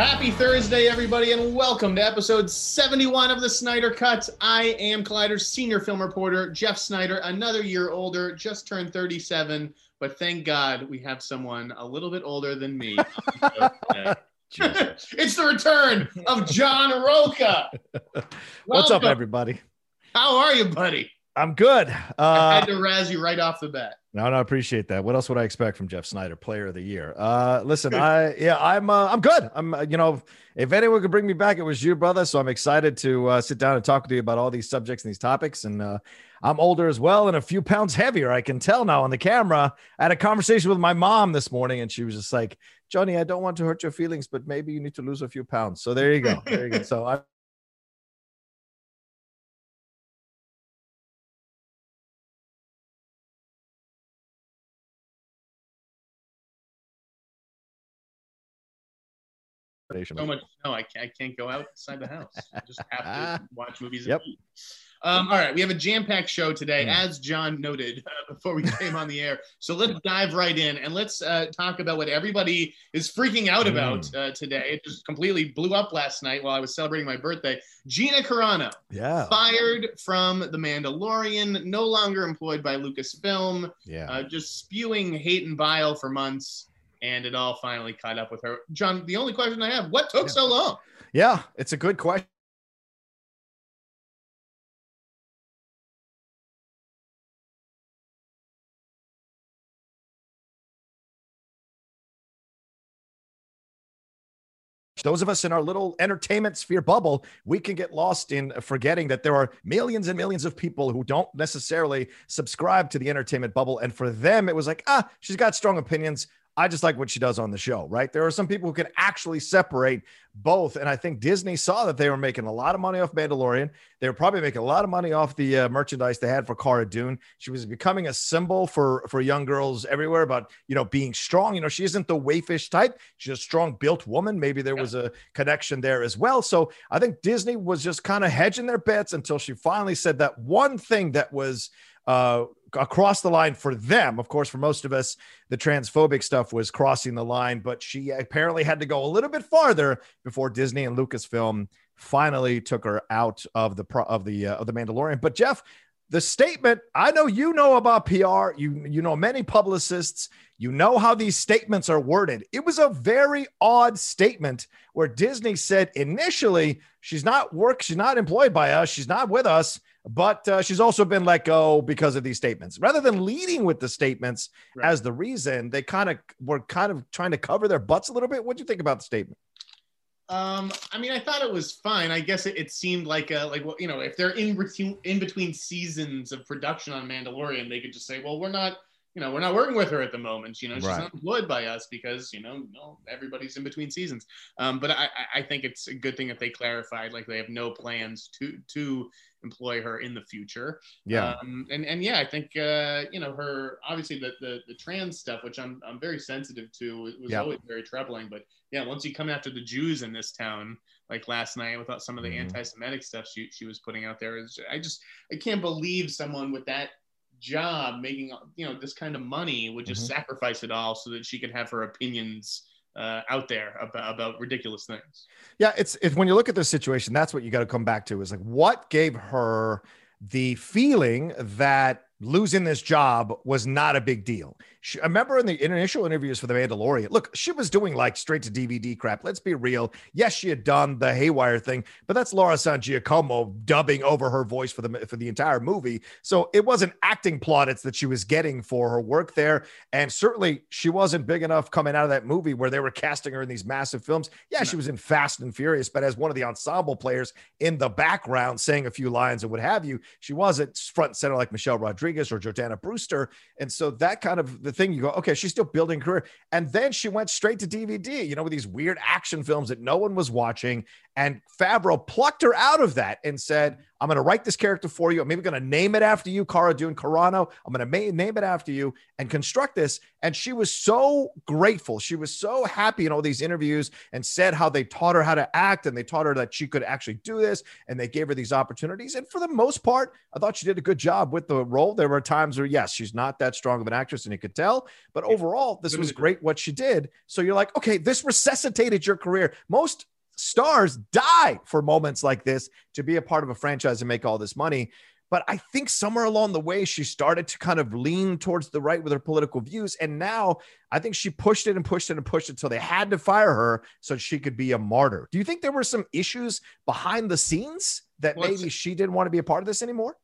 Happy Thursday, everybody, and welcome to episode 71 of the Sneider Cut. I am Collider's senior film reporter, Jeff Sneider, another year older, just turned 37, but thank God we have someone a little bit older than me. it's the return of John Rocha. What's up, everybody? How are you, buddy? I'm good. Uh, I had to razz you right off the bat. No, no, I appreciate that. What else would I expect from Jeff Sneider, Player of the Year? Uh, listen, I yeah, I'm uh, I'm good. I'm uh, you know, if anyone could bring me back, it was you, brother. So I'm excited to uh, sit down and talk with you about all these subjects and these topics. And uh, I'm older as well and a few pounds heavier. I can tell now on the camera. I had a conversation with my mom this morning, and she was just like, "Johnny, I don't want to hurt your feelings, but maybe you need to lose a few pounds." So there you go. There you go. So I So much. No, I can't, I can't go outside the house. I just have to watch movies. Yep. Um, all right, we have a jam-packed show today, mm. as John noted uh, before we came on the air. So let's dive right in and let's uh, talk about what everybody is freaking out mm. about uh, today. It just completely blew up last night while I was celebrating my birthday. Gina Carano, yeah, fired from The Mandalorian, no longer employed by Lucasfilm. Yeah, uh, just spewing hate and bile for months and it all finally caught up with her. John, the only question I have: What took yeah. so long? Yeah, it's a good question. those of us in our little entertainment sphere bubble, we can get lost in forgetting that there are millions and millions of people who don't necessarily subscribe to the entertainment bubble. And for them, it was like, ah, she's got strong opinions. I just like what she does on the show, right? There are some people who can actually separate both. And I think Disney saw that they were making a lot of money off Mandalorian. They were probably making a lot of money off the uh, merchandise they had for Cara Dune. She was becoming a symbol for, for young girls everywhere about, you know, being strong. You know, she isn't the wayfish type. She's a strong built woman. Maybe there yeah. was a connection there as well. So I think Disney was just kind of hedging their bets until she finally said that one thing that was – uh, across the line for them. Of course, for most of us, the transphobic stuff was crossing the line, but she apparently had to go a little bit farther before Disney and Lucasfilm finally took her out of the pro- of the uh, of the Mandalorian. But Jeff, the statement I know you know about PR, you you know many publicists, you know how these statements are worded. It was a very odd statement where Disney said initially she's not work, she's not employed by us, she's not with us but uh, she's also been let go because of these statements. Rather than leading with the statements right. as the reason, they kind of were kind of trying to cover their butts a little bit. What do you think about the statement? Um, I mean, I thought it was fine. I guess it, it seemed like a like well, you know, if they're in between in between seasons of production on Mandalorian, they could just say, well, we're not you know, we're not working with her at the moment. You know, she's right. not employed by us because you know, no, everybody's in between seasons. Um, but I, I think it's a good thing that they clarified, like they have no plans to to employ her in the future. Yeah. Um, and and yeah, I think uh, you know her obviously the, the the trans stuff, which I'm I'm very sensitive to, was always very troubling. But yeah, once you come after the Jews in this town, like last night without some of the mm-hmm. anti-Semitic stuff she she was putting out there, I just I can't believe someone with that job making you know this kind of money would just mm-hmm. sacrifice it all so that she could have her opinions uh, out there about, about ridiculous things. Yeah, it's it's when you look at this situation, that's what you got to come back to is like what gave her the feeling that losing this job was not a big deal. She, I remember in the initial interviews for The Mandalorian, look, she was doing like straight to DVD crap. Let's be real. Yes, she had done the Haywire thing, but that's Laura San Giacomo dubbing over her voice for the for the entire movie. So it wasn't acting plaudits that she was getting for her work there, and certainly she wasn't big enough coming out of that movie where they were casting her in these massive films. Yeah, she was in Fast and Furious, but as one of the ensemble players in the background, saying a few lines and what have you, she wasn't front and center like Michelle Rodriguez or Jordana Brewster, and so that kind of the thing you go, okay, she's still building career. And then she went straight to DVD, you know, with these weird action films that no one was watching. And Favreau plucked her out of that and said, I'm going to write this character for you. I'm maybe going to name it after you, Cara Dune Carano. I'm going to name it after you and construct this. And she was so grateful. She was so happy in all these interviews and said how they taught her how to act and they taught her that she could actually do this and they gave her these opportunities. And for the most part, I thought she did a good job with the role. There were times where, yes, she's not that strong of an actress and you could tell, but overall, this was great what she did. So you're like, okay, this resuscitated your career. Most stars die for moments like this to be a part of a franchise and make all this money. But I think somewhere along the way, she started to kind of lean towards the right with her political views. And now I think she pushed it and pushed it and pushed it until they had to fire her so she could be a martyr. Do you think there were some issues behind the scenes that well, maybe she didn't want to be a part of this anymore?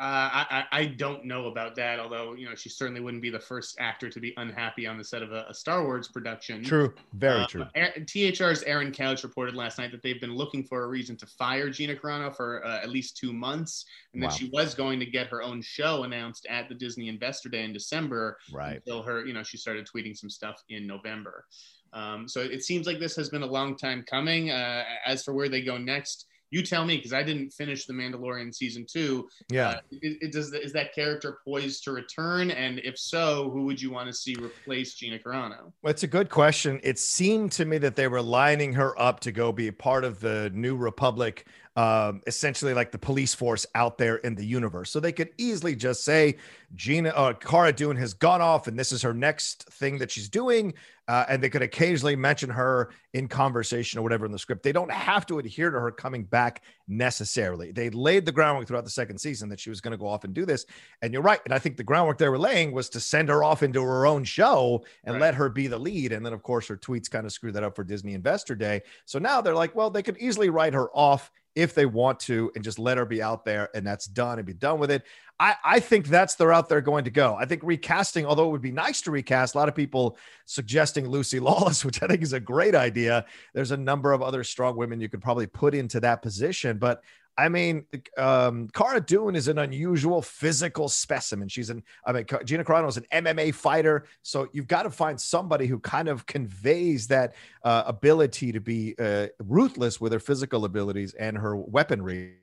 Uh, I, I don't know about that, although you know she certainly wouldn't be the first actor to be unhappy on the set of a, a Star Wars production. True, very uh, true. THR's Aaron Couch reported last night that they've been looking for a reason to fire Gina Carano for uh, at least two months, and wow. that she was going to get her own show announced at the Disney Investor Day in December. Right. Until her, you know, she started tweeting some stuff in November. Um, so it seems like this has been a long time coming. Uh, as for where they go next you tell me because I didn't finish the Mandalorian season two. Yeah, uh, it, it does. Is that character poised to return? And if so, who would you want to see replace Gina Carano? Well, it's a good question. It seemed to me that they were lining her up to go be a part of the New Republic um, essentially like the police force out there in the universe. So they could easily just say Gina uh, Cara Dune has gone off and this is her next thing that she's doing. Uh, and they could occasionally mention her in conversation or whatever in the script. They don't have to adhere to her coming back necessarily. They laid the groundwork throughout the second season that she was going to go off and do this. And you're right. And I think the groundwork they were laying was to send her off into her own show and right. let her be the lead. And then, of course, her tweets kind of screwed that up for Disney Investor Day. So now they're like, well, they could easily write her off if they want to and just let her be out there and that's done and be done with it. I, I think that's the route they're going to go. I think recasting, although it would be nice to recast, a lot of people suggesting Lucy Lawless, which I think is a great idea. There's a number of other strong women you could probably put into that position, but I mean, um, Cara Dune is an unusual physical specimen. She's an, I mean, Gina Carano is an MMA fighter. So you've got to find somebody who kind of conveys that uh, ability to be uh, ruthless with her physical abilities and her weaponry.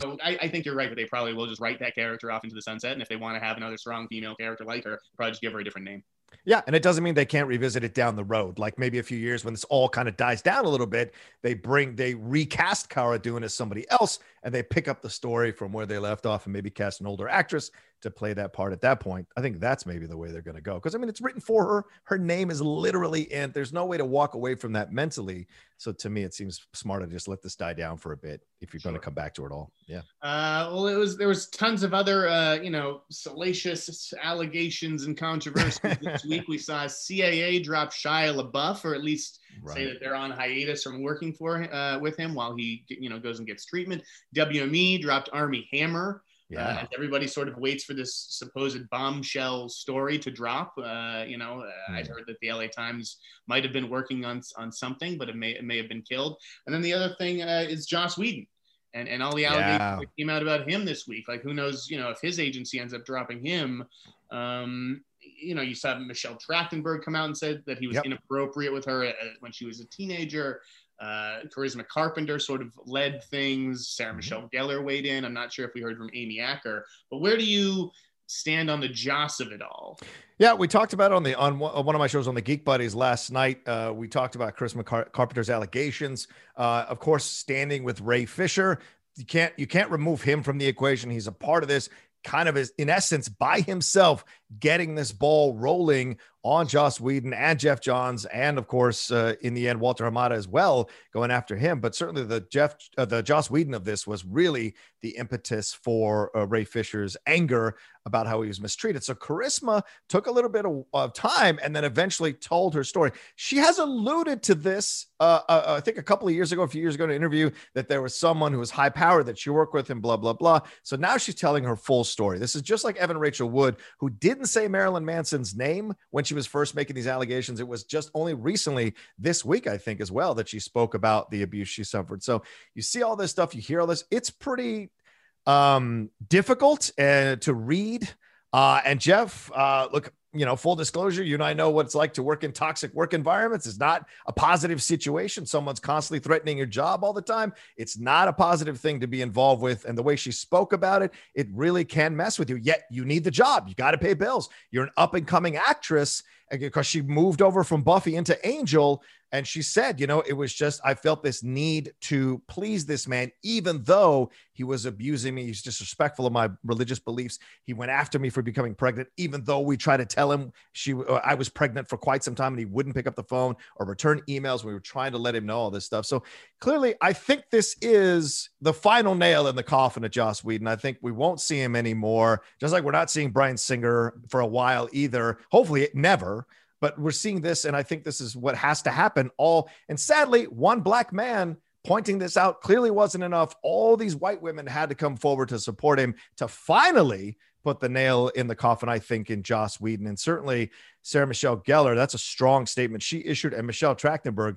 So I, I, think you're right, but they probably will just write that character off into the sunset. And if they want to have another strong female character like her, probably just give her a different name. Yeah, and it doesn't mean they can't revisit it down the road. Like maybe a few years when this all kind of dies down a little bit, they bring they recast Cara Dune as somebody else, and they pick up the story from where they left off, and maybe cast an older actress to play that part at that point. I think that's maybe the way they're going to go. Because I mean, it's written for her. Her name is literally in. There's no way to walk away from that mentally. So to me, it seems smarter to just let this die down for a bit if you're sure. going to come back to it all. Yeah. Uh, well, it was there was tons of other uh, you know salacious allegations and controversies this week. We saw CAA drop Shia LaBeouf, or at least right. say that they're on hiatus from working for uh, with him while he you know goes and gets treatment. WME dropped Armie Hammer. Uh, yeah. Uh, everybody sort of waits for this supposed bombshell story to drop. Uh, you know, uh, mm. I'd heard that the LA Times might have been working on on something, but it may it may have been killed. And then the other thing uh, is Joss Whedon. And, and all the allegations yeah. that came out about him this week. Like, who knows, you know, if his agency ends up dropping him, um, you know, you saw Michelle Trachtenberg come out and said that he was yep. inappropriate with her uh, when she was a teenager. Uh, Charisma Carpenter sort of led things. Sarah mm-hmm. Michelle Gellar weighed in. I'm not sure if we heard from Amy Acker, but where do you stand on the Joss of it all? Yeah, we talked about it on the on one of my shows on the Geek Buddies last night. Uh, we talked about Charisma Car- Carpenter's allegations. Uh, of course, standing with Ray Fisher, you can't you can't remove him from the equation. He's a part of this kind of is in essence by himself getting this ball rolling on Joss Whedon and Geoff Johns, and of course, uh, in the end, Walter Hamada as well, going after him. But certainly, the Jeff, uh, the Joss Whedon of this was really the impetus for uh, Ray Fisher's anger about how he was mistreated. So Charisma took a little bit of, of time and then eventually told her story. She has alluded to this, uh, uh, I think, a couple of years ago, a few years ago, in an interview that there was someone who was high power that she worked with, and blah blah blah. So now she's telling her full story. This is just like Evan Rachel Wood, who didn't say Marilyn Manson's name when she was first making these allegations. It was just only recently this week, I think, as well, that she spoke about the abuse she suffered. So you see all this stuff, you hear all this. It's pretty um, difficult uh, to read. Uh, and Jeff, uh, look, you know, full disclosure, you and I know what it's like to work in toxic work environments. It's not a positive situation. Someone's constantly threatening your job all the time. It's not a positive thing to be involved with. And the way she spoke about it, it really can mess with you. Yet you need the job. You got to pay bills. You're an up and coming actress because she moved over from Buffy into Angel. And she said, you know, it was just, I felt this need to please this man, even though he was abusing me. He's disrespectful of my religious beliefs. He went after me for becoming pregnant, even though we tried to tell him she, uh, I was pregnant for quite some time and he wouldn't pick up the phone or return emails. We were trying to let him know all this stuff. So clearly, I think this is the final nail in the coffin of Joss Whedon. I think we won't see him anymore, just like we're not seeing Bryan Singer for a while either. Hopefully, never but we're seeing this and i think this is what has to happen all and sadly one black man pointing this out clearly wasn't enough. All these white women had to come forward to support him to finally put the nail in the coffin i think in joss whedon. And certainly sarah michelle gellar that's a strong statement. She issued and michelle trachtenberg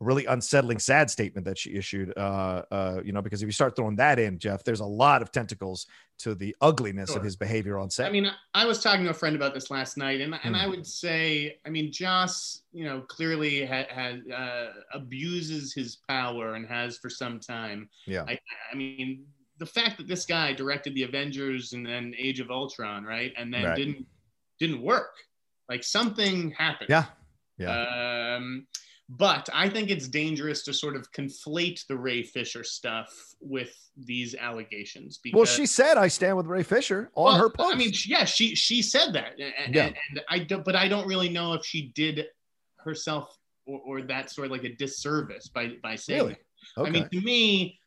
really unsettling, sad statement that she issued. Uh, uh, you know, because if you start throwing that in, Jeff, there's a lot of tentacles to the ugliness sure. of his behavior on set. I mean, I was talking to a friend about this last night, and and I hmm. would say, I mean, Joss, you know, clearly has uh, abuses his power and has for some time. Yeah. I, I mean, the fact that this guy directed the Avengers and then Age of Ultron, right, and then right. didn't didn't work. Like something happened. Yeah. Yeah. Um, but I think it's dangerous to sort of conflate the Ray Fisher stuff with these allegations. Because, well, she said, "I stand with Ray Fisher" on well, her post. I mean, yeah, she she said that, and, yeah. and I don't, but I don't really know if she did herself or, or that sort of like a disservice by by saying. Really? Okay. I mean, to me,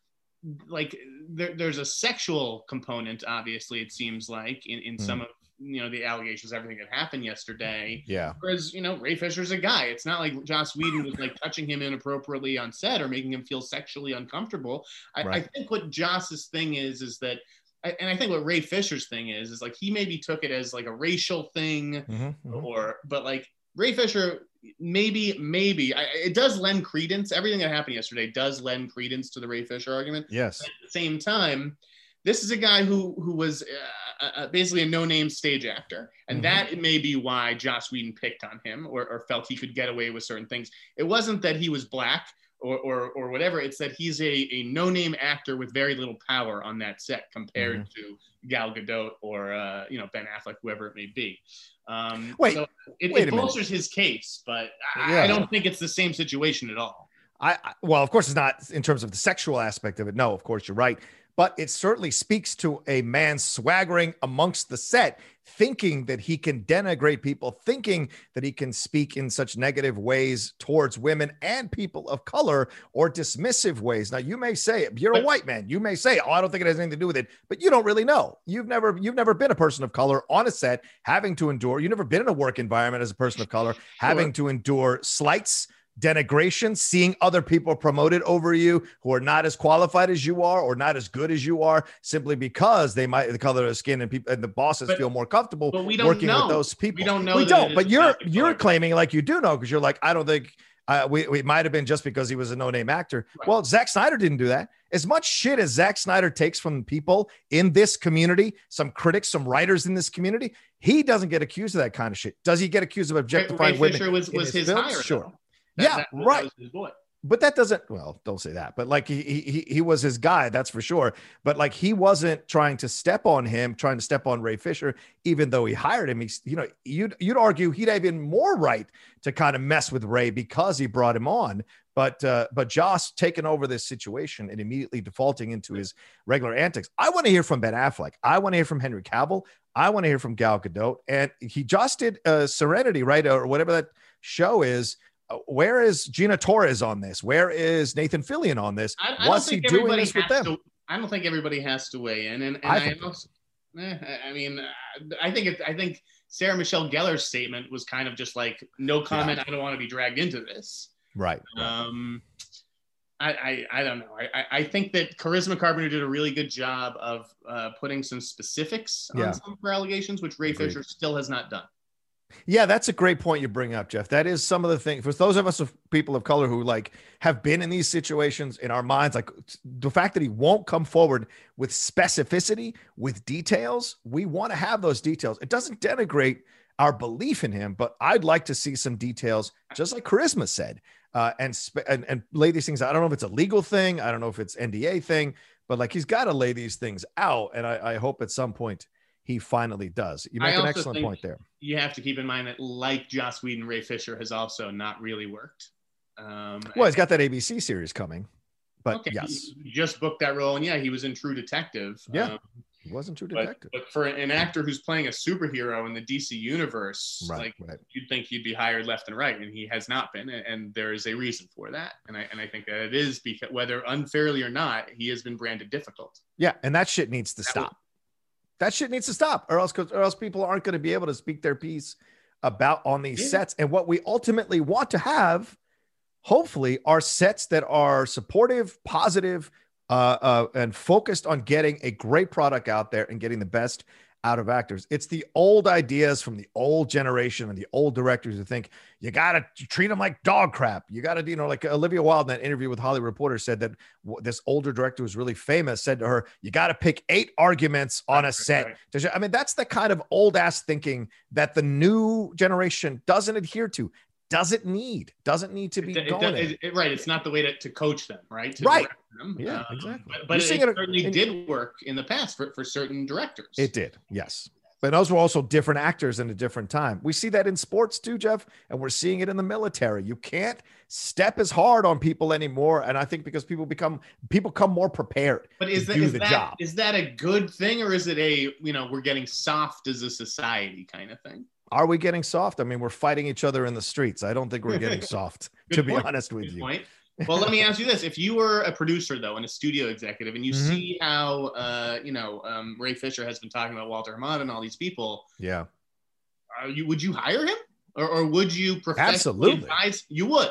like there, there's a sexual component. Obviously, it seems like in in mm. some of you know the allegations, everything that happened yesterday. Yeah. Whereas you know Ray Fisher's a guy. It's not like Joss Whedon was like touching him inappropriately on set or making him feel sexually uncomfortable. I, right. I think what Joss's thing is is that. And I think what Ray Fisher's thing is is like he maybe took it as like a racial thing, mm-hmm, mm-hmm. or but like Ray Fisher maybe maybe I, it does lend credence. Everything that happened yesterday does lend credence to the Ray Fisher argument. Yes. But at the same time, this is a guy who who was uh, uh, basically a no-name stage actor, and mm-hmm. that may be why Joss Whedon picked on him or, or, felt he could get away with certain things. It wasn't that he was black or or, or whatever. It's that he's a, a no-name actor with very little power on that set compared mm-hmm. to Gal Gadot or uh, you know Ben Affleck, whoever it may be. Um, wait, so it, wait it bolsters his case, but I, yeah. I don't think it's the same situation at all. I, well, of course, it's not in terms of the sexual aspect of it. No, of course, you're right but it certainly speaks to a man swaggering amongst the set, thinking that he can denigrate people, thinking that he can speak in such negative ways towards women and people of color or dismissive ways. Now, you may say you're a white man. You may say, "Oh, I don't think it has anything to do with it," but you don't really know. You've never you've never been a person of color on a set having to endure. You've never been in a work environment as a person of color having to endure slights denigration, seeing other people promoted over you who are not as qualified as you are or not as good as you are, simply because they might the color of their skin and people and the bosses but, feel more comfortable working know. with those people. We don't know. We don't. But you're you're claiming like you do know because you're like I don't think. Uh, we, we might have been just because he was a no-name actor. Right. Well, Zack Snyder didn't do that. As much shit as Zack Snyder takes from people in this community, some critics, some writers in this community, he doesn't get accused of that kind of shit. Does he get accused of objectifying Ray women? Fisher was, was his, his hire, sure. Though. That, yeah, that, right. That but that doesn't well don't say that but like he, he he was his guy that's for sure. But like he wasn't trying to step on him trying to step on ray fisher even though he hired him. He's you know you'd you'd argue he'd have even more right to kind of mess with ray because he brought him on. But uh but joss taking over this situation and immediately defaulting into his regular antics. I want to hear from ben affleck. I want to hear from henry cavill. I want to hear from gal gadot. And he just did uh serenity right? Or whatever that show is where is Gina Torres on this? Where is Nathan Fillion on this? I, I What's he doing this with them? To, I don't think everybody has to weigh in, and, and I, I, also, eh, I mean, I think it, I think Sarah Michelle Gellar's statement was kind of just like, no comment. Yeah. I don't want to be dragged into this. Right. Um, I, I, I don't know. I, I think that Charisma Carpenter did a really good job of uh, putting some specifics on yeah. some of her allegations, which Ray Agreed. Fisher still has not done. Yeah, that's a great point you bring up, Jeff. That is some of the things for those of us of people of color who like have been in these situations in our minds, like the fact that he won't come forward with specificity, with details. We want to have those details. It doesn't denigrate our belief in him, but I'd like to see some details, just like Charisma said, uh, and, and and lay these things. Out. I don't know if it's a legal thing. I don't know if it's NDA thing, but like he's got to lay these things out. And I, I hope at some point he finally does. You make an excellent point there. You have to keep in mind that, like Joss Whedon, Ray Fisher has also not really worked. Um, well, he's got that ABC series coming, but okay, yes, he just booked that role, and yeah, he was in True Detective. Yeah, um, he wasn't True Detective. But, but, for an actor who's playing a superhero in the DC universe, right, like right. you'd think he'd be hired left and right, and he has not been, and there is a reason for that. And I and I think that it is because whether unfairly or not, he has been branded difficult. Yeah, and that shit needs to that stop. That shit needs to stop, or else, or else people aren't going to be able to speak their piece about on these yeah. sets. And what we ultimately want to have, hopefully, are sets that are supportive, positive, uh, uh, and focused on getting a great product out there and getting the best out of actors. It's the old ideas from the old generation and the old directors who think you got to treat them like dog crap. You got to, you know, like uh, Olivia Wilde in that interview with Hollywood Reporter said that this older director was really famous said to her, you got to pick eight arguments on a set. I mean, that's the kind of old ass thinking that the new generation doesn't adhere to doesn't need doesn't need to be it, going it, it, right it's not the way to, to coach them right to right yeah um, exactly but, but it, certainly in, did work in the past for, for certain directors it did yes but those were also different actors in a different time. We see that in sports too, Jeff, and we're seeing it in the military. You can't step as hard on people anymore, and I think because people become people come more prepared. But is that is that job. is that a good thing, or is it a you know we're getting soft as a society kind of thing? Are we getting soft? I mean, we're fighting each other in the streets. I don't think we're getting soft, to be honest with Good you. Point. Well, let me ask you this: If you were a producer, though, and a studio executive, and you mm-hmm. see how, uh, you know, um, Ray Fisher has been talking about Walter Hamada and all these people, yeah, are you would you hire him, or, or would you absolutely advise? You would.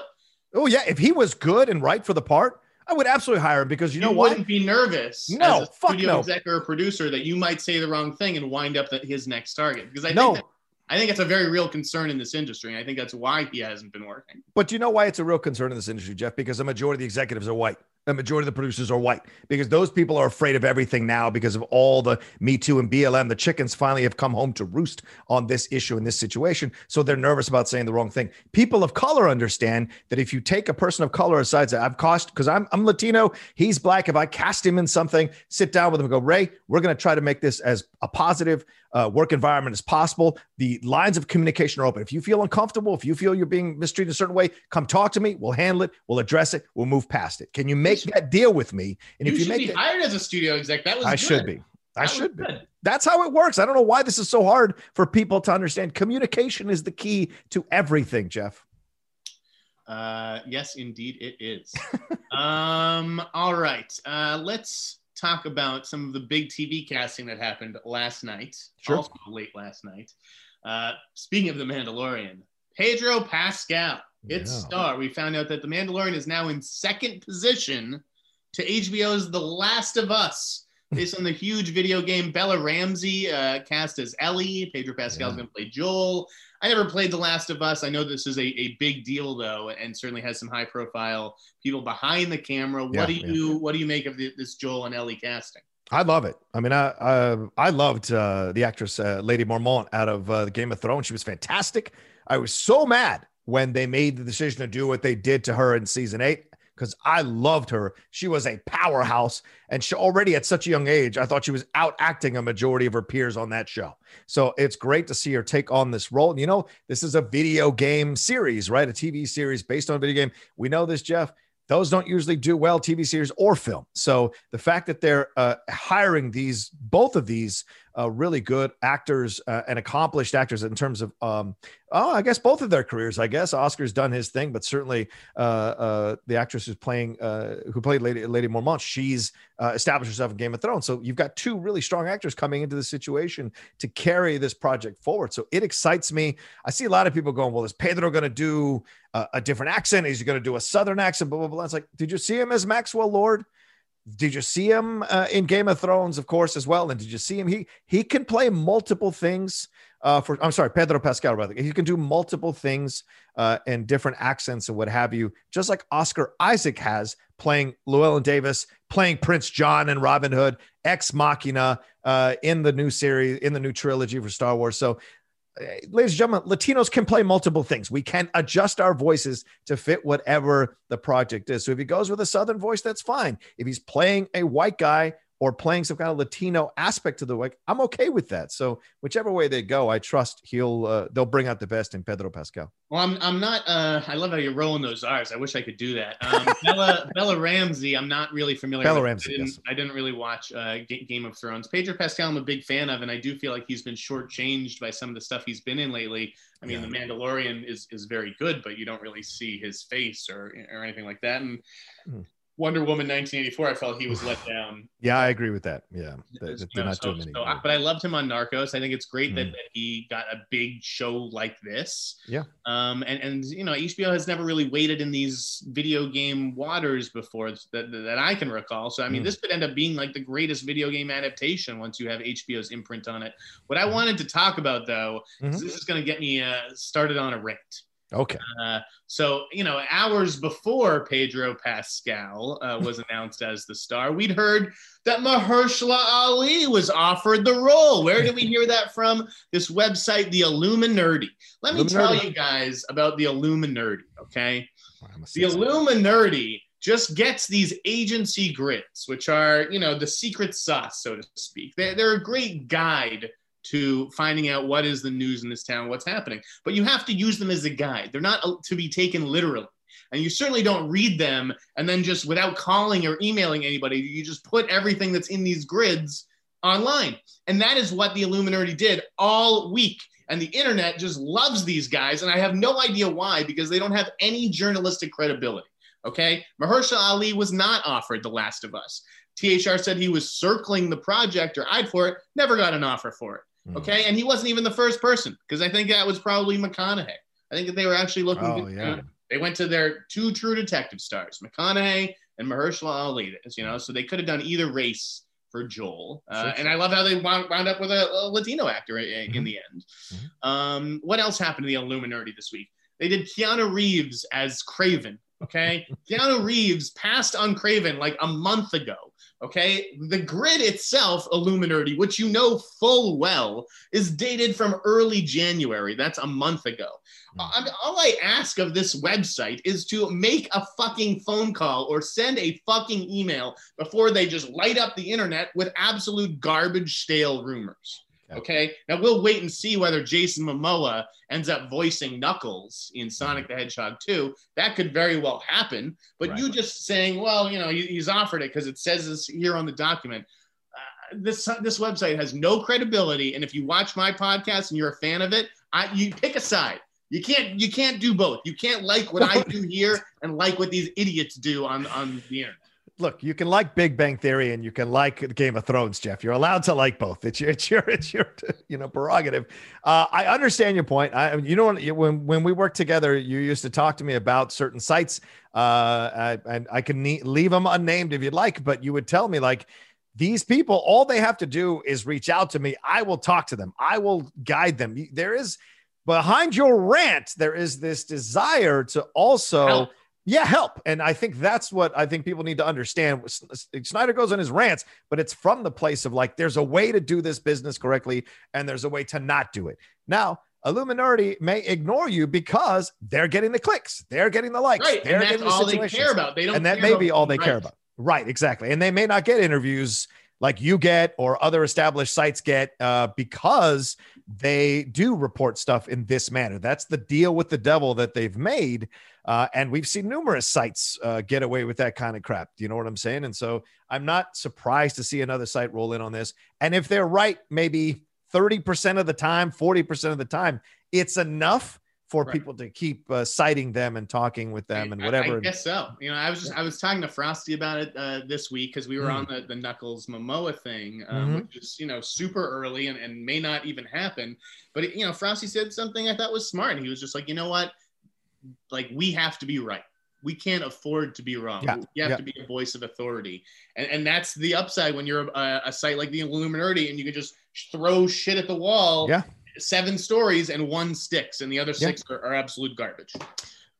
Oh yeah, if he was good and right for the part, I would absolutely hire him because you, you know what? wouldn't be nervous. No, as a studio no. exec or producer that you might say the wrong thing and wind up at his next target. Because I no. think I think it's a very real concern in this industry. And I think that's why he hasn't been working. But do you know why it's a real concern in this industry, Jeff? Because the majority of the executives are white. The majority of the producers are white because those people are afraid of everything now because of all the Me Too and BLM. The chickens finally have come home to roost on this issue in this situation. So they're nervous about saying the wrong thing. People of color understand that if you take a person of color aside, I've cost because I'm, I'm Latino, he's black. If I cast him in something, sit down with him and go, Ray, we're going to try to make this as a positive uh, work environment as possible. The lines of communication are open. If you feel uncomfortable, if you feel you're being mistreated a certain way, come talk to me. We'll handle it. We'll address it. We'll move past it. Can you make that deal with me? And you if you make be it, hired as a studio exec, that was I good. should be. I that should be. That's how it works. I don't know why this is so hard for people to understand. Communication is the key to everything, Jeff. Uh, yes, indeed, it is. um, all right. Uh, let's talk about some of the big TV casting that happened last night, sure. also late last night. Uh, speaking of The Mandalorian, Pedro Pascal, its yeah. star. We found out that The Mandalorian is now in second position to HBO's The Last of Us, based on the huge video game. Bella Ramsey uh, cast as Ellie. Pedro Pascal is yeah. going to play Joel. I never played The Last of Us. I know this is a, a big deal though, and certainly has some high profile people behind the camera. What yeah, do you yeah. what do you make of the, this Joel and Ellie casting? I love it. I mean, I I, I loved uh, the actress uh, Lady Mormont out of uh, the Game of Thrones. She was fantastic. I was so mad when they made the decision to do what they did to her in season eight because I loved her. She was a powerhouse. And she already at such a young age, I thought she was out acting a majority of her peers on that show. So it's great to see her take on this role. And you know, this is a video game series, right? A TV series based on a video game. We know this, Jeff. Those don't usually do well, TV series or film. So the fact that they're uh, hiring these, both of these uh, really good actors uh, and accomplished actors in terms of, um, oh, I guess both of their careers. I guess Oscar's done his thing, but certainly uh, uh, the actress who's playing, uh, who played Lady Lady Mormont, she's uh, established herself in Game of Thrones. So you've got two really strong actors coming into the situation to carry this project forward. So it excites me. I see a lot of people going, "Well, is Pedro going to do a different accent? Is he going to do a Southern accent?" Blah blah blah. It's like, did you see him as Maxwell Lord? Did you see him uh, in Game of Thrones, of course, as well? And did you see him? He he can play multiple things. Uh, for I'm sorry, Pedro Pascal. Rather, he can do multiple things uh, in different accents and what have you. Just like Oscar Isaac has playing Llewyn Davis, playing Prince John and Robin Hood, Ex Machina uh, in the new series, in the new trilogy for Star Wars. So Uh, ladies and gentlemen, Latinos can play multiple things. We can adjust our voices to fit whatever the project is. So if he goes with a Southern voice, that's fine. If he's playing a white guy or playing some kind of Latino aspect to the work, I'm okay with that. So whichever way they go, I trust he'll uh, they'll bring out the best in Pedro Pascal. Well, I'm, I'm not. Uh, I love how you're rolling those R's. I wish I could do that. Um, Bella Bella Ramsey, I'm not really familiar. Bella with. Ramsey. I didn't, Yes. I didn't really watch uh, Ga- Game of Thrones. Pedro Pascal, I'm a big fan of, and I do feel like he's been shortchanged by some of the stuff he's been in lately. I mean, Yeah. The Mandalorian is is very good, but you don't really see his face or or anything like that. And Hmm. Wonder Woman 1984, I felt he was let down. Yeah, I agree with that. Yeah, You they're not so- doing any. so I- but I loved him on Narcos. I think it's great that, Mhm. that he got a big show like this. Yeah. Um, and and you know, HBO has never really waded in these video game waters before that that I can recall. So I mean, Mm. this could end up being like the greatest video game adaptation once you have HBO's imprint on it. What I wanted to talk about though, is Mhm. this is going to get me uh, started on a rant. Okay. Uh, so, you know, hours before Pedro Pascal uh, was announced as the star, we'd heard that Mahershala Ali was offered the role. Where did we hear that from? This website, the Illuminerdi. Let me tell you guys about the Illuminerdi, okay? The. Illuminerdi just gets these agency grids, which are, you know, the secret sauce, so to speak. They're, they're a great guide to finding out what is the news in this town, what's happening. But you have to use them as a guide. They're not uh, to be taken literally. And you certainly don't read them and then just without calling or emailing anybody, you just put everything that's in these grids online. And that is what the Illuminerdi did all week. And the internet just loves these guys. And I have no idea why, because they don't have any journalistic credibility. Okay. Mahershala Ali was not offered The Last of Us. THR said he was circling the project or eyed for it, never got an offer for it. Hmm. Okay. And he wasn't even the first person because I think that was probably McConaughey. I think that they were actually looking. Oh, yeah. They went to their two true detective stars, McConaughey and Mahershala Ali. You know, so they could have done either race for Joel. Uh, Sure, and. I love how they wound, wound up with a, a Latino actor in, Mhm. the end. Mhm. Um, what else happened to the Illuminerdi this week? They did Keanu Reeves as Kraven. Okay, Keanu Reeves passed on Kraven like a month ago. Okay, the grid itself, Illuminerdi, which you know full well, is dated from early January. That's a month ago. Hmm. I mean, all I ask of this website is to make a fucking phone call or send a fucking email before they just light up the internet with absolute garbage, stale rumors. Okay. Okay. Now we'll wait and see whether Jason Momoa ends up voicing Knuckles in Sonic the Hedgehog 2. That could very well happen. But Right. you just saying, well, you know, he's offered it because it says this here on the document. Uh, this this website has no credibility, and if you watch my podcast and you're a fan of it, I you pick a side. You can't you can't do both. You can't like what I do here and like what these idiots do on on the internet. Look, you can like Big Bang Theory and you can like Game of Thrones, Jeff. You're allowed to like both. It's your, it's your, it's your, you know, prerogative. Uh, I understand your point. I, you know, when when we worked together, you used to talk to me about certain sites, uh, and I can ne- leave them unnamed if you'd like, but you would tell me like. These people, all they have to do is reach out to me. I will talk to them. I will guide them. There is behind your rant, there is this desire to also Help. Yeah, help. And I think that's what I think people need to understand. Sneider goes on his rants, but it's from the place of like, there's a way to do this business correctly, and there's a way to not do it. Now, Illuminerdi may ignore you because they're getting the clicks, they're getting the likes, Right. they're And that's getting the all they care about. They don't and that may be all they being care about. Right, exactly. And they may not get interviews like you get or other established sites get uh, because they do report stuff in this manner. That's the deal with the devil that they've made. Uh, and we've seen numerous sites uh, get away with that kind of crap. Do you know what I'm saying? And so I'm not surprised to see another site roll in on this. And if they're right, maybe 30% of the time, 40% of the time, it's enough for Right. people to keep uh, citing them and talking with them and whatever. I, guess so. You know, I was just I was talking to Frosty about it uh, this week because we were Mm. on the, the Knuckles Momoa thing, um, Mhm. which is you know super early and, and may not even happen. But it, you know, Frosty said something I thought was smart. He was just like, you know what, like we have to be right. we can't afford to be wrong. Yeah, you have yeah. to be a voice of authority, and and that's the upside when you're a, a site like the Illuminerdi and you can just throw shit at the wall. Yeah. Seven stories and one sticks, and the other six are, are absolute garbage.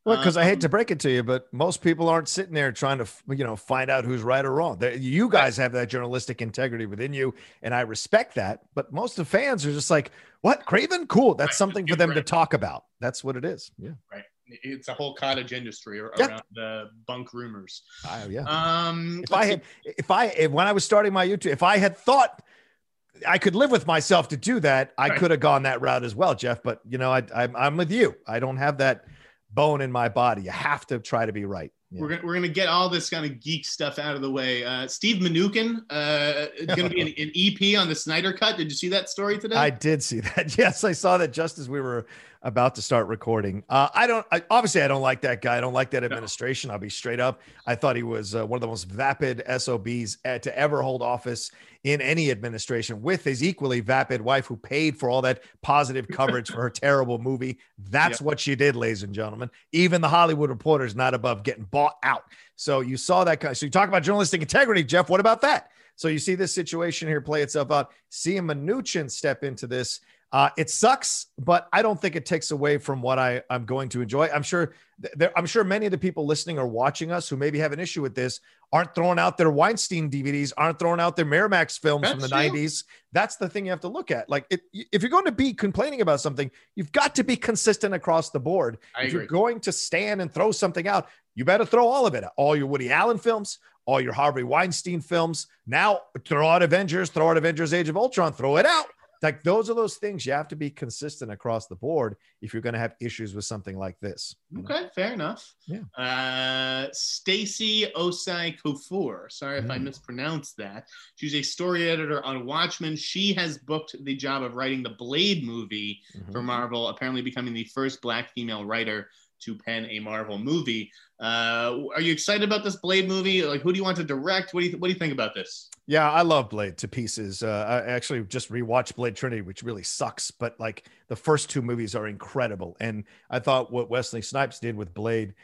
Well, because I Um, hate to break it to you, but most people aren't sitting there trying to, you know, find out who's right or wrong. They- You guys have that journalistic integrity within you, and I respect that. But most of fans are just like, "What, Kraven? Cool. That's Right, something for them to talk about. That's what it is. Yeah. Right. It's a whole cottage industry ar- Yeah. around the bunk rumors. I, yeah. Um, if I had, if I, if, when I was starting my YouTube, if I had thought I could live with myself to do that, I Right. could have gone that route as well, Jeff. But you know, I, I'm, I'm with you. I don't have that bone in my body. You have to try to be right. Yeah. We're gonna, we're gonna get all this kind of geek stuff out of the way. Uh, Steve Mnuchin uh, gonna be an, an EP on the Snyder Cut. Did you see that story today? I did see that. Yes, I saw that just as we were about to start recording. Uh, I don't. I, obviously, I don't like that guy. I don't like that administration. I'll be straight up. I thought he was uh, one of the most vapid SOBs uh, to ever hold office in any administration. With his equally vapid wife, who paid for all that positive coverage for her terrible movie. That's what she did, ladies and gentlemen. Even the Hollywood Reporter is not above getting bought out. So you saw that. guy. So you talk about journalistic integrity, Jeff. What about that? So you see this situation here play itself out. Seeing Mnuchin step into this, uh, it sucks, but I don't think it takes away from what I, I'm going to enjoy. I'm sure there, I'm sure many of the people listening or watching us who maybe have an issue with this aren't throwing out their Weinstein DVDs, aren't throwing out their Miramax films from the That's true. 90s. That's the thing you have to look at. Like, it, if you're going to be complaining about something, you've got to be consistent across the board. I if agree. you're going to stand and throw something out, you better throw all of it out. All your Woody Allen films, all your Harvey Weinstein films. Now throw out Avengers, throw out Avengers Age of Ultron, throw it out. Like those are those things you have to be consistent across the board if you're going to have issues with something like this. Okay, fair enough. Yeah. Uh, Stacy Osei-Kuffour. Sorry if I Mm. mispronounced that. She's a story editor on Watchmen. She has booked the job of writing the Blade movie Mhm. for Marvel, apparently becoming the first Black female writer to pen a Marvel movie. Uh, are you excited about this Blade movie? Like, who do you want to direct? What do you What do you think about this? Yeah, I love Blade to pieces. Uh, I actually just rewatched Blade Trinity, which really sucks, but like the first two movies are incredible. And I thought what Wesley Snipes did with Blade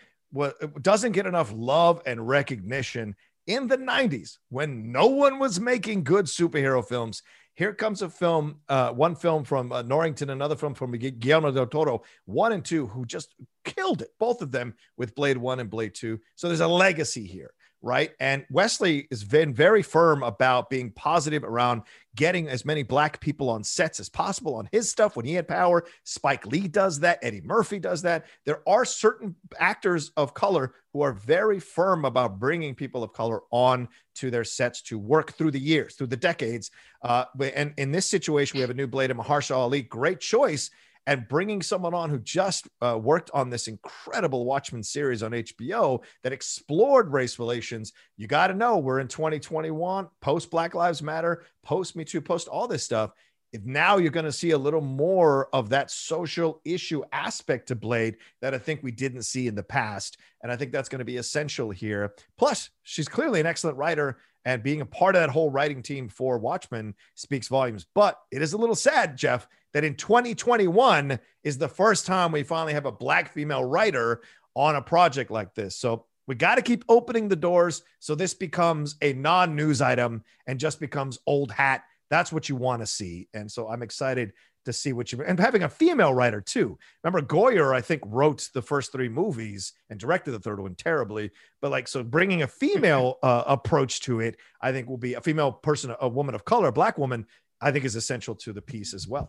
doesn't get enough love and recognition in the 90s when no one was making good superhero films. Here comes a film, uh, one film from uh, Norrington, another film from Guillermo del Toro, one and two, who just killed it, both of them with Blade One and Blade Two. So there's a legacy here right? And Wesley has been very firm about being positive around getting as many black people on sets as possible on his stuff when he had power. Spike Lee does that, Eddie Murphy does that. There are certain actors of color who are very firm about bringing people of color on to their sets to work through the years, through the decades. Uh, and in this situation, we have a new Blade of Mahershala Ali. Great choice and bringing someone on who just uh, worked on this incredible Watchmen series on HBO that explored race relations. You got to know we're in 2021, post Black Lives Matter, post Me Too, post all this stuff. If now you're going to see a little more of that social issue aspect to Blade that I think we didn't see in the past. And I think that's going to be essential here. Plus, she's clearly an excellent writer. And being a part of that whole writing team for Watchmen speaks volumes. But it is a little sad, Jeff, that in 2021 is the first time we finally have a black female writer on a project like this. So we got to keep opening the doors so this becomes a non news item and just becomes old hat. That's what you want to see. And so I'm excited to see what you and having a female writer too. Remember Goyer, I think, wrote the first three movies and directed the third one terribly. But like, so bringing a female uh, approach to it, I think will be a female person, a woman of color, a black woman, I think is essential to the piece as well.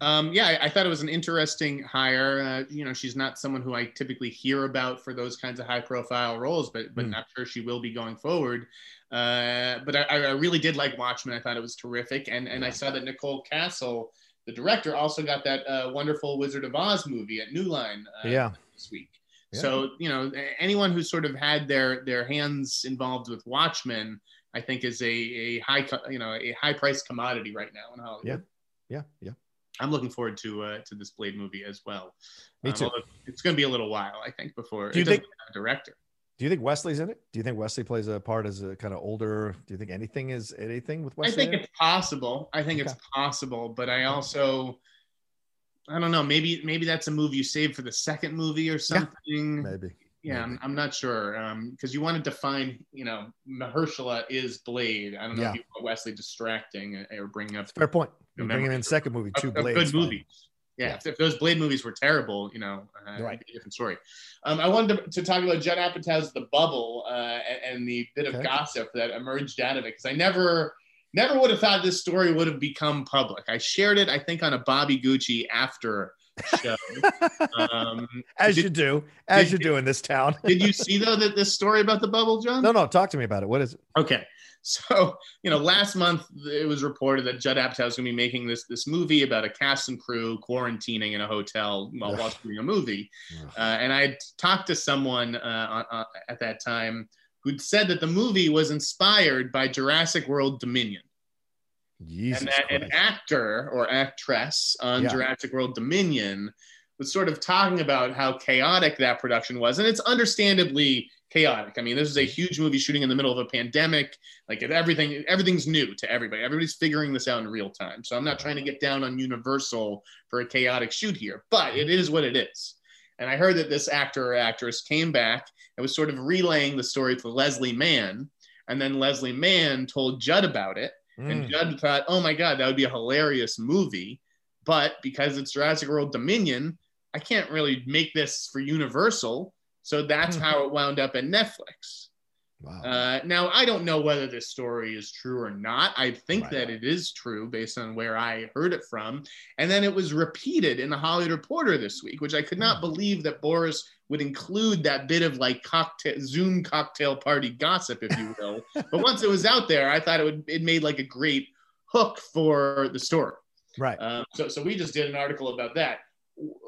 Um, yeah, I, I thought it was an interesting hire. Uh, you know, she's not someone who I typically hear about for those kinds of high-profile roles, but but Hmm. not sure she will be going forward. Uh, but I, I really did like Watchmen. I thought it was terrific, and and I saw that Nicole Kassell, the director, also got that uh, wonderful Wizard of Oz movie at New Line. Uh, Yeah. this week. Yeah. So you know, anyone who's sort of had their their hands involved with Watchmen, I think is a a high you know a high priced commodity right now in Hollywood. Yeah. Yeah. Yeah. I'm looking forward to uh, to this Blade movie as well. Me Um, too. although It's going to be a little while, I think, before. Do you think- have a director? Do you think Wesley's in it? Do you think Wesley plays a part as a kind of older? Do you think anything is anything with Wesley? I think it's possible. I think it's possible, but I also, I don't know. Maybe maybe that's a move you save for the second movie or something. maybe. Yeah, I'm, I'm, not sure because um, you wanted to find, you know, Mahershala is Blade. I don't know yeah. if you want Wesley distracting or bringing up. Fair point. You bring him in second movie, two Blades. Good movies. Yeah, yeah. If, if, those Blade movies were terrible, you know, uh, right. different story. Um, I wanted to, to, talk about Judd Apatow's The Bubble uh, and, and, the bit of okay. gossip that emerged out of it because I never, never would have thought this story would have become public. I shared it, I think, on a Bobby Gucci after show. Um, as did, you do, as did, you do in this town. did you see though that this story about the bubble, John? No, no. Talk to me about it. What is it? Okay. So, you know, last month it was reported that Judd Apatow is going to be making this this movie about a cast and crew quarantining in a hotel while watching a movie. Uh, and I talked to someone uh, uh, at that time who'd said that the movie was inspired by Jurassic World Dominion. Jesus and that Christ. an actor or actress on yeah. Jurassic World Dominion was sort of talking about how chaotic that production was. And it's understandably chaotic. I mean, this is a huge movie shooting in the middle of a pandemic. Like everything, everything's new to everybody. Everybody's figuring this out in real time. So I'm not trying to get down on Universal for a chaotic shoot here, but it is what it is. And I heard that this actor or actress came back and was sort of relaying the story to Leslie Mann. And then Leslie Mann told Judd about it. Mm. And Judd thought, oh my God, that would be a hilarious movie. But because it's Jurassic World Dominion, I can't really make this for Universal. So that's hmm. how it wound up at Netflix. Wow. Uh, now, I don't know whether this story is true or not. I think right. that it is true based on where I heard it from. And then it was repeated in the Hollywood Reporter this week, which I could not hmm. believe that Borys would include that bit of like cocktail Zoom cocktail party gossip, if you will. but once it was out there, I thought it would it made like a great hook for the story. Right. Um, so so we just did an article about that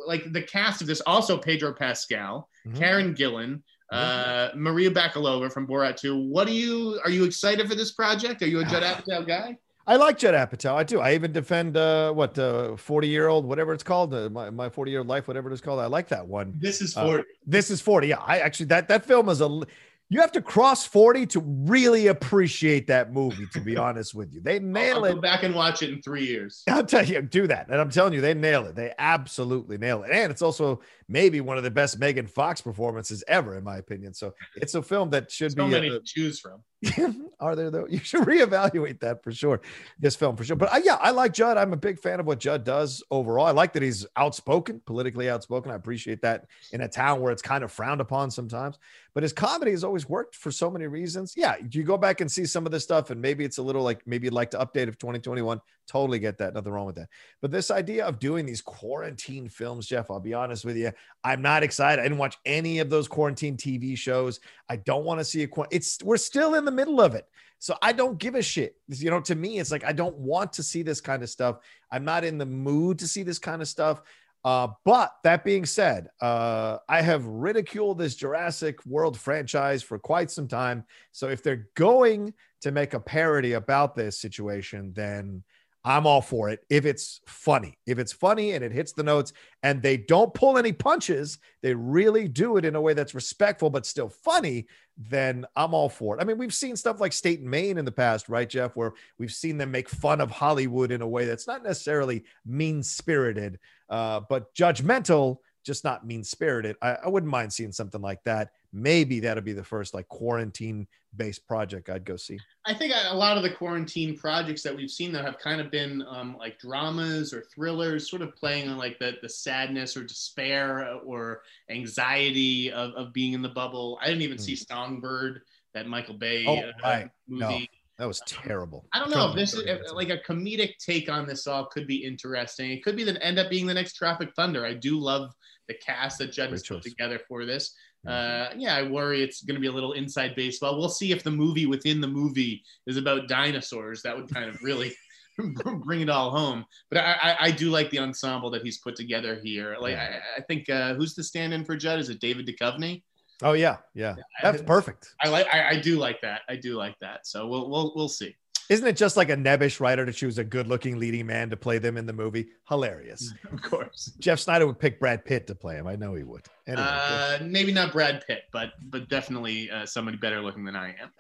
like the cast of this also Pedro Pascal, mm-hmm. Karen Gillan, uh, Maria Bakalova from Borat 2. What do you are you excited for this project? Are you a Judd Apatow guy? I like Judd Apatow. I do. I even defend uh, what uh, forty year old whatever it's called, uh, my my forty year old life, whatever it is called. I like that one. This is forty. Uh, this is forty. Yeah, I actually that that film is a you have to cross 40 to really appreciate that movie, to be honest with you. They nail I'll it. Go back and watch it in three years. I'll tell you, do that. And I'm telling you, they nail it. They absolutely nail it. And it's also maybe one of the best Megan Fox performances ever, in my opinion. So it's a film that should so be many a, to choose from. Are there though? You should reevaluate that for sure. This film for sure. But uh, yeah, I like Judd. I'm a big fan of what Judd does overall. I like that he's outspoken, politically outspoken. I appreciate that in a town where it's kind of frowned upon sometimes. But his comedy has always worked for so many reasons. Yeah, you go back and see some of this stuff, and maybe it's a little like maybe you'd like to update of 2021. Totally get that. Nothing wrong with that. But this idea of doing these quarantine films, Jeff, I'll be honest with you, I'm not excited. I didn't watch any of those quarantine TV shows. I don't want to see a. It's we're still in the middle of it. So I don't give a shit. You know, to me, it's like I don't want to see this kind of stuff. I'm not in the mood to see this kind of stuff. Uh, but that being said, uh, I have ridiculed this Jurassic World franchise for quite some time. So if they're going to make a parody about this situation, then I'm all for it if it's funny. If it's funny and it hits the notes and they don't pull any punches, they really do it in a way that's respectful but still funny, then I'm all for it. I mean, we've seen stuff like State and Main in the past, right, Jeff, where we've seen them make fun of Hollywood in a way that's not necessarily mean spirited, uh, but judgmental, just not mean spirited. I, I wouldn't mind seeing something like that maybe that'll be the first like quarantine based project I'd go see. I think a lot of the quarantine projects that we've seen that have kind of been um, like dramas or thrillers, sort of playing on like the, the sadness or despair or anxiety of, of being in the bubble. I didn't even mm. see Songbird, that Michael Bay oh, uh, right. movie. No. That was terrible. I don't know if this is if, like a comedic take on this all could be interesting. It could be that end up being the next Tropic Thunder. I do love the cast that Judd has put together for this. Uh, yeah, I worry it's going to be a little inside baseball. We'll see if the movie within the movie is about dinosaurs. That would kind of really bring it all home. But I, I, I, do like the ensemble that he's put together here. Like I, I think uh, who's the stand-in for Judd? Is it David Duchovny? Oh yeah, yeah, that's perfect. I like. I, I do like that. I do like that. So we'll we'll we'll see. Isn't it just like a nebbish writer to choose a good-looking leading man to play them in the movie? Hilarious. Of course. Jeff Sneider would pick Brad Pitt to play him. I know he would. Anyway, uh, maybe not Brad Pitt, but but definitely uh, somebody better looking than I am.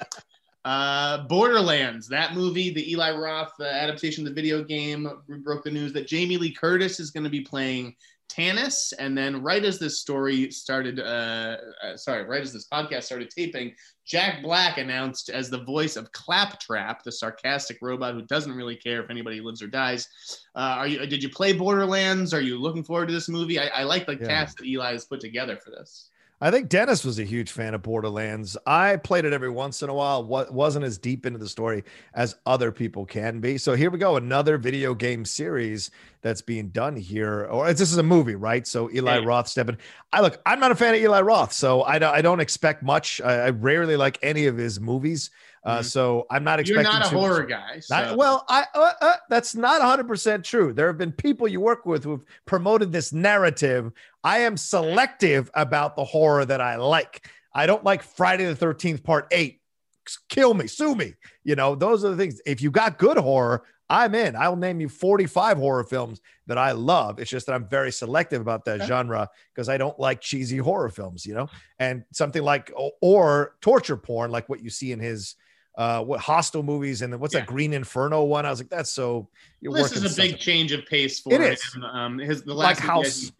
Uh, Borderlands, that movie, the Eli Roth uh, adaptation of the video game, we broke the news that Jamie Lee Curtis is going to be playing Tannis, and then right as this story started, uh, uh, sorry, right as this podcast started taping, Jack Black announced as the voice of Claptrap, the sarcastic robot who doesn't really care if anybody lives or dies. Uh, are you? Did you play Borderlands? Are you looking forward to this movie? I, I like the yeah. cast that Eli has put together for this. I think Dennis was a huge fan of Borderlands. I played it every once in a while. What wasn't as deep into the story as other people can be. So here we go, another video game series that's being done here. Or this is a movie, right? So Eli yeah. Roth stepping. I look. I'm not a fan of Eli Roth, so I don't, I don't expect much. I, I rarely like any of his movies. Uh, mm-hmm. So I'm not expecting. You're not a horror guy. So. Not, well, I uh, uh, that's not 100 percent true. There have been people you work with who've promoted this narrative. I am selective about the horror that I like. I don't like Friday the 13th Part Eight. Kill me, sue me. You know, those are the things. If you got good horror, I'm in. I'll name you 45 horror films that I love. It's just that I'm very selective about that okay. genre because I don't like cheesy horror films, you know, and something like or torture porn, like what you see in his uh, what Hostel movies and then what's yeah. that Green Inferno one? I was like, that's so. You're this is a big change of pace for it. Is. Him. Um, his the last like House.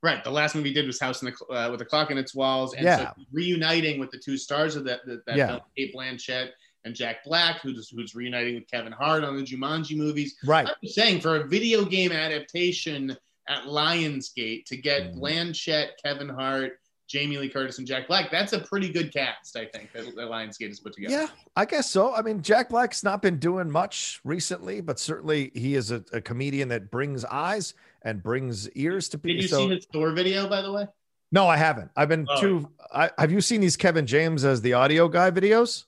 right, the last movie he did was House in the uh, with a clock in its walls, and yeah. so reuniting with the two stars of that that, that yeah. film, Cate Blanchett and Jack Black, who's who's reuniting with Kevin Hart on the Jumanji movies. Right. I'm saying for a video game adaptation at Lionsgate to get mm. Blanchett, Kevin Hart, Jamie Lee Curtis and Jack Black. That's a pretty good cast, I think, that, that Lionsgate has put together. Yeah, I guess so. I mean, Jack Black's not been doing much recently, but certainly he is a, a comedian that brings eyes and brings ears to people. Did you so, see his tour video, by the way? No, I haven't. I've been oh. too. I, have you seen these Kevin James as the audio guy videos?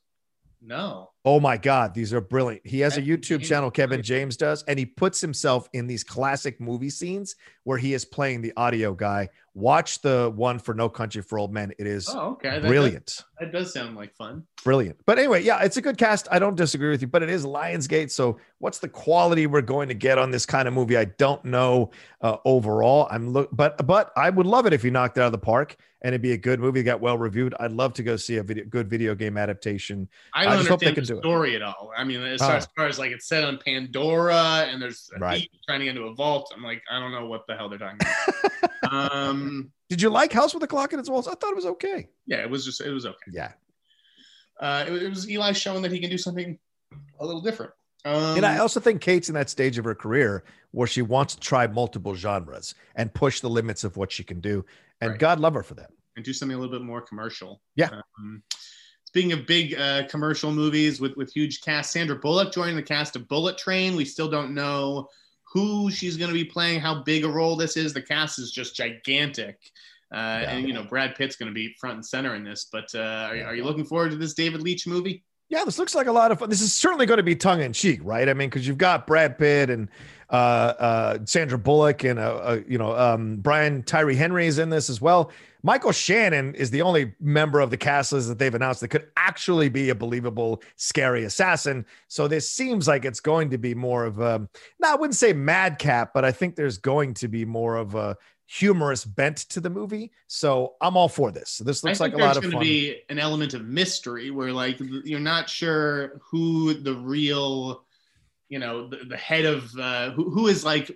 No. Oh my God, these are brilliant. He has a YouTube channel, Kevin James does, and he puts himself in these classic movie scenes where he is playing the audio guy. Watch the one for No Country for Old Men. It is oh, okay. brilliant. That does, that does sound like fun. Brilliant. But anyway, yeah, it's a good cast. I don't disagree with you, but it is Lionsgate. So what's the quality we're going to get on this kind of movie? I don't know uh, overall. I'm look, but but I would love it if you knocked it out of the park and it'd be a good movie. That got well reviewed. I'd love to go see a video, good video game adaptation. I don't I just hope they can the do story it. at all. I mean, as, far, oh. as far as like it's set on Pandora and there's a right. trying to get into a vault. I'm like, I don't know what the hell they're talking about. um, Did you like House with a Clock in its Walls? I thought it was okay. Yeah, it was just it was okay. Yeah. Uh, it, it was Eli showing that he can do something a little different. Um, and I also think Cate's in that stage of her career where she wants to try multiple genres and push the limits of what she can do. And right. God love her for that. And do something a little bit more commercial. Yeah. Um, speaking of big uh, commercial movies with, with huge cast, Sandra Bullock joining the cast of Bullet Train. We still don't know who she's going to be playing, how big a role this is. The cast is just gigantic. Uh, yeah. And, you know, Brad Pitt's going to be front and center in this. But uh, are, are you looking forward to this David Leitch movie? Yeah, this looks like a lot of fun. This is certainly going to be tongue in cheek, right? I mean, because you've got Brad Pitt and uh, uh, Sandra Bullock and uh, uh, you know um, Brian Tyree Henry is in this as well. Michael Shannon is the only member of the cast list that they've announced that could actually be a believable, scary assassin. So this seems like it's going to be more of a, no, I wouldn't say madcap, but I think there's going to be more of a humorous bent to the movie. So I'm all for this. This looks like a lot of fun. There's going to be an element of mystery where like you're not sure who the real, you know, the, the head of uh, who, who is like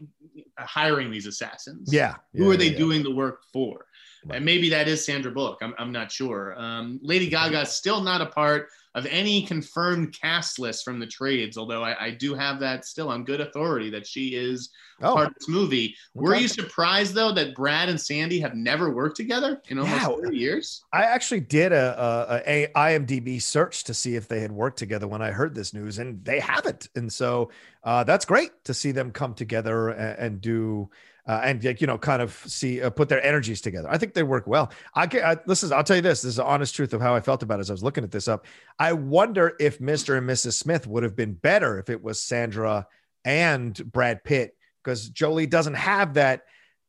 hiring these assassins. Yeah. Who are they yeah. doing the work for? Right. And maybe that is Sandra Bullock. I'm, I'm not sure. Um, Lady Gaga is still not a part of any confirmed cast list from the trades, although I, I do have that still on good authority that she is oh. part of this movie. Okay. Were you surprised though that Brad and Sandy have never worked together in almost yeah. 30 years? I actually did a, a, a IMDb search to see if they had worked together when I heard this news, and they haven't. And so uh, that's great to see them come together and, and do uh, and you know kind of see uh, put their energies together. I think they work well. I get I, listen. I'll tell you this. This is the honest truth of how I felt about it as I was looking at this up. I wonder if Mr. and Mrs. Smith would have been better if it was Sandra and Brad Pitt because Jolie doesn't have that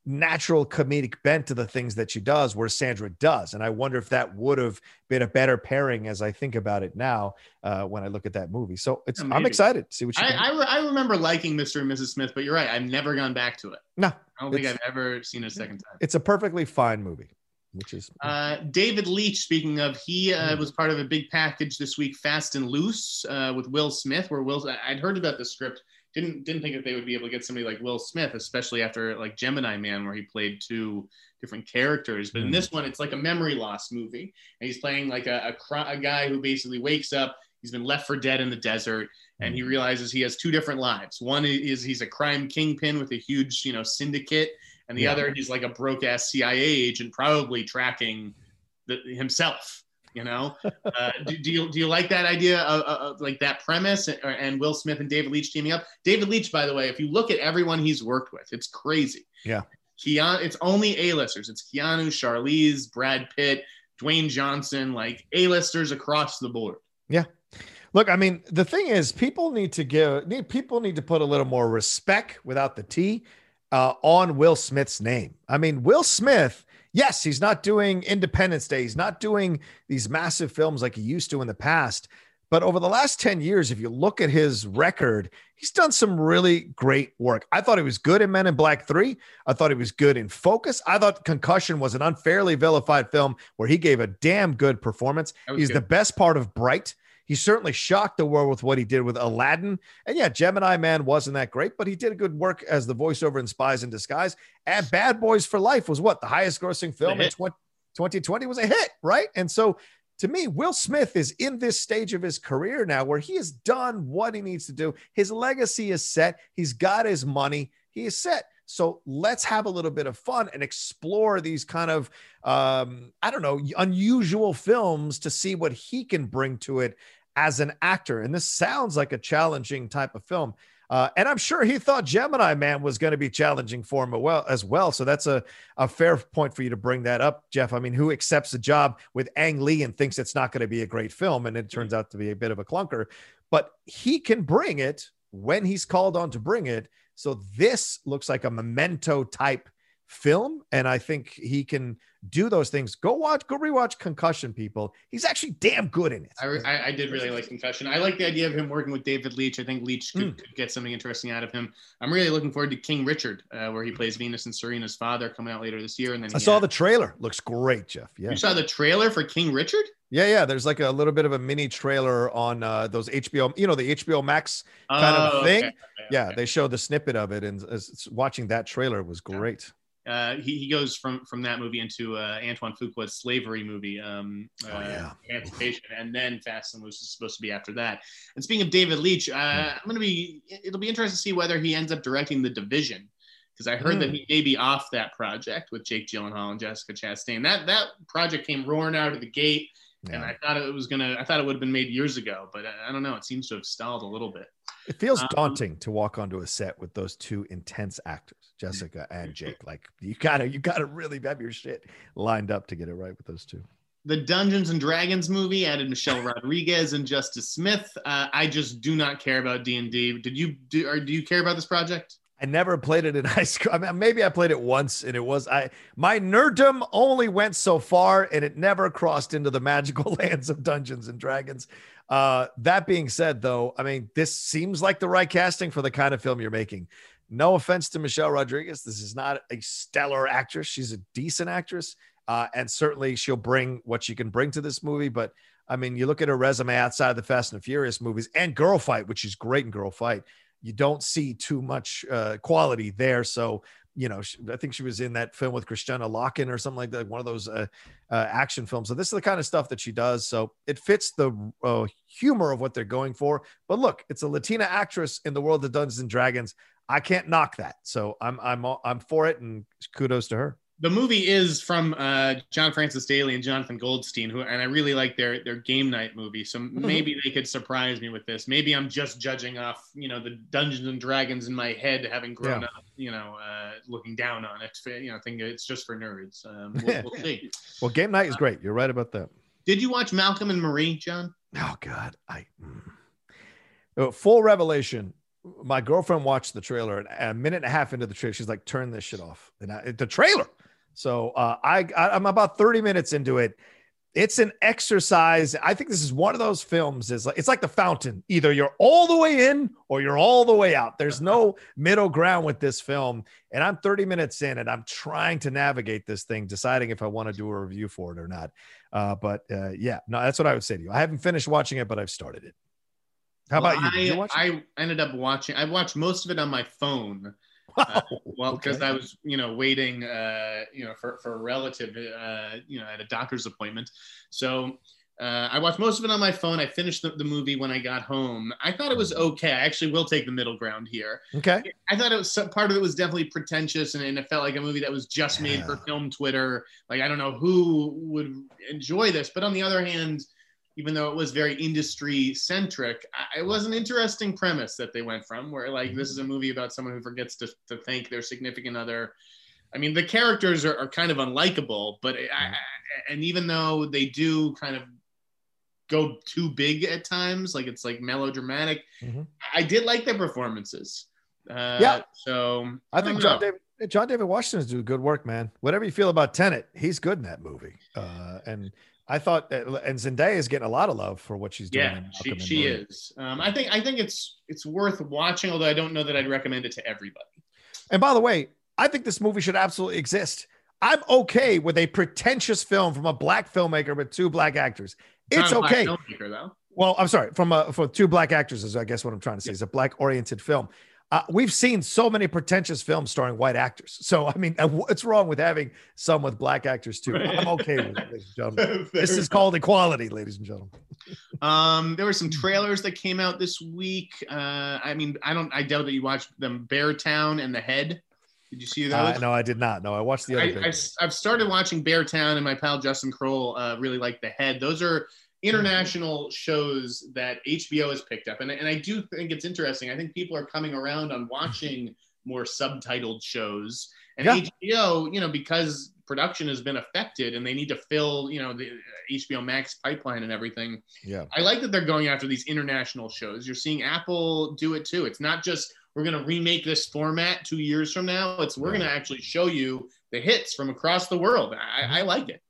natural comedic bent to the things that she does where Sandra does. And I wonder if that would have been a better pairing as I think about it now uh, when I look at that movie. So it's, yeah, I'm excited to see what you I, I, re- I, remember liking Mr. and Mrs. Smith, but you're right. I've never gone back to it. No, I don't think I've ever seen it a second time. It's a perfectly fine movie. Which is uh, David Leitch. Speaking of, he uh, hmm. was part of a big package this week, Fast and Loose, uh, with Will Smith. Where Will, I'd heard about the script didn't didn't think that they would be able to get somebody like Will Smith, especially after like Gemini Man, where he played two different characters. But mm. in hmm. this one, it's like a memory loss movie, and he's playing like a, a, a guy who basically wakes up. He's been left for dead in the desert, and he hmm. realizes he has two different lives. One is he's a crime kingpin with a huge, you know, syndicate, and the yeah. other he's like a broke ass CIA agent, probably tracking the, himself you know, uh, do, do, you do you like that idea of, of like that premise and, and, Will Smith and David Leitch teaming up? David Leitch, by the way, if you look at everyone he's worked with, it's crazy. Yeah, Keanu, it's only A-listers. It's Keanu, Charlize, Brad Pitt, Dwayne Johnson, like A-listers across the board. Yeah. Look, I mean, the thing is, people need to give need people need to put a little more respect without the T uh, on Will Smith's name. I mean, Will Smith yes, he's not doing Independence Day. He's not doing these massive films like he used to in the past. But over the last 10 years, if you look at his record, he's done some really great work. I thought he was good in Men in Black 3. I thought he was good in Focus. I thought Concussion was an unfairly vilified film where he gave a damn good performance. He's good. the best part of Bright. He certainly shocked the world with what he did with Aladdin. And yeah, Gemini Man wasn't that great, but he did a good work as the voiceover in Spies in Disguise. And Bad Boys for Life was what? The highest grossing film in 20, 2020 was a hit, right? And so to me, Will Smith is in this stage of his career now where he has done what he needs to do. His legacy is set. He's got his money. He is set. So let's have a little bit of fun and explore these kind of, um, I don't know, unusual films to see what he can bring to it as an actor. And this sounds like a challenging type of film. Uh, and I'm sure he thought Gemini Man was going to be challenging for him as well. So that's a, a fair point for you to bring that up, Jeff. I mean, who accepts a job with Ang Lee and thinks it's not going to be a great film? And it turns out to be a bit of a clunker, but he can bring it when he's called on to bring it. So this looks like a memento type film. And I think he can do those things. Go watch, go rewatch Concussion, people. He's actually damn good in it. I, I did really like Concussion. I like the idea of him working with David Leitch. I think Leitch could, mm. could get something interesting out of him. I'm really looking forward to King Richard, uh, where he plays Venus and Serena's father, coming out later this year. And then I saw had... the trailer. Looks great, Jeff. Yeah, you saw the trailer for King Richard? Yeah, yeah. There's like a little bit of a mini trailer on uh, those HBO, you know, the HBO Max kind oh, of thing. Okay, okay, yeah, okay. they showed the snippet of it, and uh, watching that trailer was great. Uh, he, he goes from from that movie into uh, Antoine Fuqua's slavery movie, um, oh, uh, yeah. Emancipation, and then Fast and Loose is supposed to be after that. And speaking of David Leitch, uh, mm. I'm going to be it'll be interesting to see whether he ends up directing The Division because I heard mm. that hmm. he may be off that project with Jake Gyllenhaal and Jessica Chastain. That that project came roaring out of the gate, yeah. and I thought it was gonna I thought it would have been made years ago, but I, I don't know. It seems to have stalled a little bit. It feels um, daunting to walk onto a set with those two intense actors, Jessica and Jake. Like you gotta, you gotta really have your shit lined up to get it right with those two. The Dungeons and Dragons movie added Michelle Rodriguez and Justice Smith. Uh, I just do not care about D and D. Did you do? Or do you care about this project? I never played it in high school. I mean, maybe I played it once, and it was I. My nerddom only went so far, and it never crossed into the magical lands of Dungeons and Dragons. Uh, that being said, though, I mean, this seems like the right casting for the kind of film you're making. No offense to Michelle Rodriguez. This is not a stellar actress. She's a decent actress. Uh, and certainly she'll bring what she can bring to this movie. But I mean, you look at her resume outside of the Fast and the Furious movies and Girl Fight, which is great in Girl Fight. You don't see too much uh, quality there. So you know, she, I think she was in that film with Kristanna Loken or something like that, one of those uh, uh, action films. So this is the kind of stuff that she does. So it fits the uh, humor of what they're going for. But look, it's a Latina actress in the world of Dungeons and Dragons. I can't knock that. So I'm I'm I'm for it, and kudos to her the movie is from uh, John Francis Daley and Jonathan Goldstein, who and I really like their their game night movie. So mm-hmm. maybe they could surprise me with this. Maybe I'm just judging off, you know, the Dungeons and Dragons in my head, having grown yeah. up, you know, uh, looking down on it. You know, thinking it's just for nerds. Um, we'll, we'll see. well, game night is great. You're right about that. Did you watch Malcolm and Marie, John? Oh God, I. Mm. Uh, full revelation my girlfriend watched the trailer and a minute and a half into the trailer, she's like, turn this shit off. And I, the trailer, so uh, I, I'm about 30 minutes into it. It's an exercise. I think this is one of those films. Is like it's like the fountain. Either you're all the way in or you're all the way out. There's no middle ground with this film. And I'm 30 minutes in, and I'm trying to navigate this thing, deciding if I want to do a review for it or not. Uh, but uh, yeah, no, that's what I would say to you. I haven't finished watching it, but I've started it. How Well, about you? You I? I ended up watching. I watched most of it on my phone. Uh, well, because okay. I was, you know, waiting, uh, you know, for, for a relative, uh, you know, at a doctor's appointment. So uh, I watched most of it on my phone. I finished the, the movie when I got home. I thought it was okay. I actually will take the middle ground here. Okay. I thought it was some part of it was definitely pretentious, and, and it felt like a movie that was just made for film Twitter. Like I don't know who would enjoy this, but on the other hand, even though it was very industry centric, it was an interesting premise that they went from, where like this is a movie about someone who forgets to, to thank their significant other. I mean, the characters are, are kind of unlikable, but I, I, and even though they do kind of go too big at times, like it's like melodramatic, Mhm. I did like their performances. Uh, Yeah. So I think don't John. David John David Washington's doing good work, man. Whatever you feel about Tenet, he's good in that movie. Uh, and I thought, that, and Zendaya is getting a lot of love for what she's doing. Yeah, she, she is. Um, I think I think it's it's worth watching, although I don't know that I'd recommend it to everybody. And by the way, I think this movie should absolutely exist. I'm okay with a pretentious film from a black filmmaker with two black actors. It's Not a black okay. filmmaker, though. Well, I'm sorry, from a for two black actors is I guess what I'm trying to say. It's a black oriented film. Uh, we've seen so many pretentious films starring white actors. So I mean, uh, what's wrong with having some with black actors too? I'm okay with it, ladies and gentlemen. This is called equality, ladies and gentlemen. Um, there were some trailers that came out this week. Uh, I mean, I don't. I doubt that you watched them. Beartown and The Head. Did you see those? Uh, no, I did not. No, I watched the other. I, have started watching Beartown, and my pal Justin Kroll uh, really liked The Head. Those are Mm-hmm. international shows that HBO has picked up, and, and I do think it's interesting. I think people are coming around on watching more subtitled shows, and Yeah. HBO, you know, because production has been affected, and they need to fill, you know, the uh, HBO Max pipeline and everything. yeah. I like that they're going after these international shows. You're seeing Apple do it too. It's not just we're going to remake this format two years from now. It's we're Right. going to actually show you the hits from across the world. I, I like it.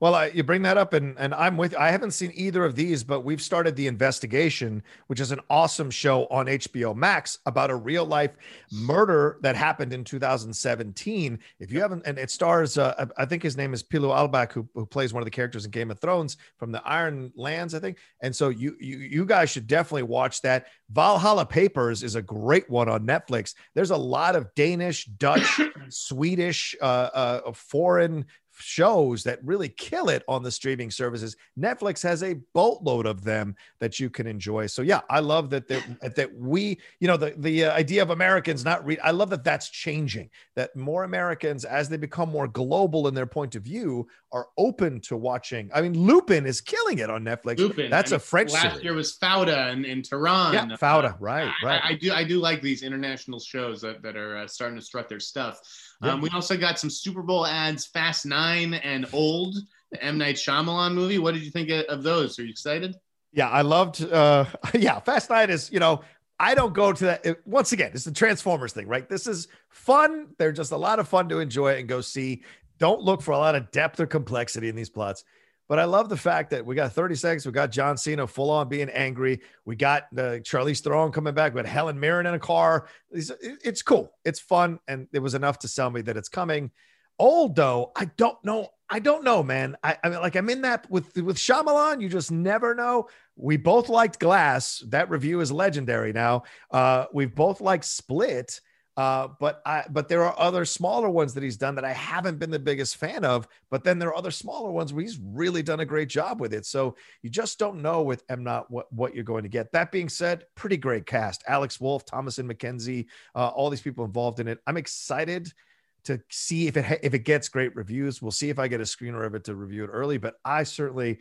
Well, I, you bring that up, and and I'm with. I haven't seen either of these, but we've started the investigation, which is an awesome show on HBO Max about a real life murder that happened in 2017. If you haven't, and it stars, uh, I I think his name is Pilou Asbæk, who, who plays one of the characters in Game of Thrones from the Iron Lands, I think. And so you you you guys should definitely watch that. Valhalla Papers is a great one on Netflix. There's a lot of Danish, Dutch, Swedish, uh, uh, foreign shows that really kill it on the streaming services. Netflix has a boatload of them that you can enjoy. So yeah, I love that that, that we, you know, the the uh, idea of Americans not read. I love that that's changing. That more Americans, as they become more global in their point of view, are open to watching. I mean, Lupin is killing it on Netflix. Lupin. That's I a mean, French Last series. year was Fauda and, and Tehran. yeah, Fauda, right, right. I, I do I do like these international shows that, that are uh, starting to strut their stuff. Yeah. Um, we also got some Super Bowl ads, Fast Nine and Old, the M Night Shyamalan movie. What did you think of, those? Are you excited? Yeah, I loved. uh Yeah, Fast Nine is. You know, I don't go to that. it- once again, it's the Transformers thing, right? This is fun. They're just a lot of fun to enjoy and go see. Don't look for a lot of depth or complexity in these plots. But I love the fact that we got 30 seconds. We got John Cena full on being angry. We got uh, Charlize Theron coming back. We got Helen Mirren in a car. It's, it's cool. It's fun, and it was enough to sell me that it's coming. Old though, I don't know. I don't know, man. I, I mean, like I'm in that with with Shyamalan. You just never know. We both liked Glass. That review is legendary now. Uh, we've both liked Split. Uh, but I, but there are other smaller ones that he's done that I haven't been the biggest fan of. But then there are other smaller ones where he's really done a great job with it. So you just don't know with M not what what you're going to get. That being said, pretty great cast: Alex Wolff, Thomas and McKenzie, uh, all these people involved in it. I'm excited to see if it ha- if it gets great reviews. We'll see if I get a screener of it to review it early. But I certainly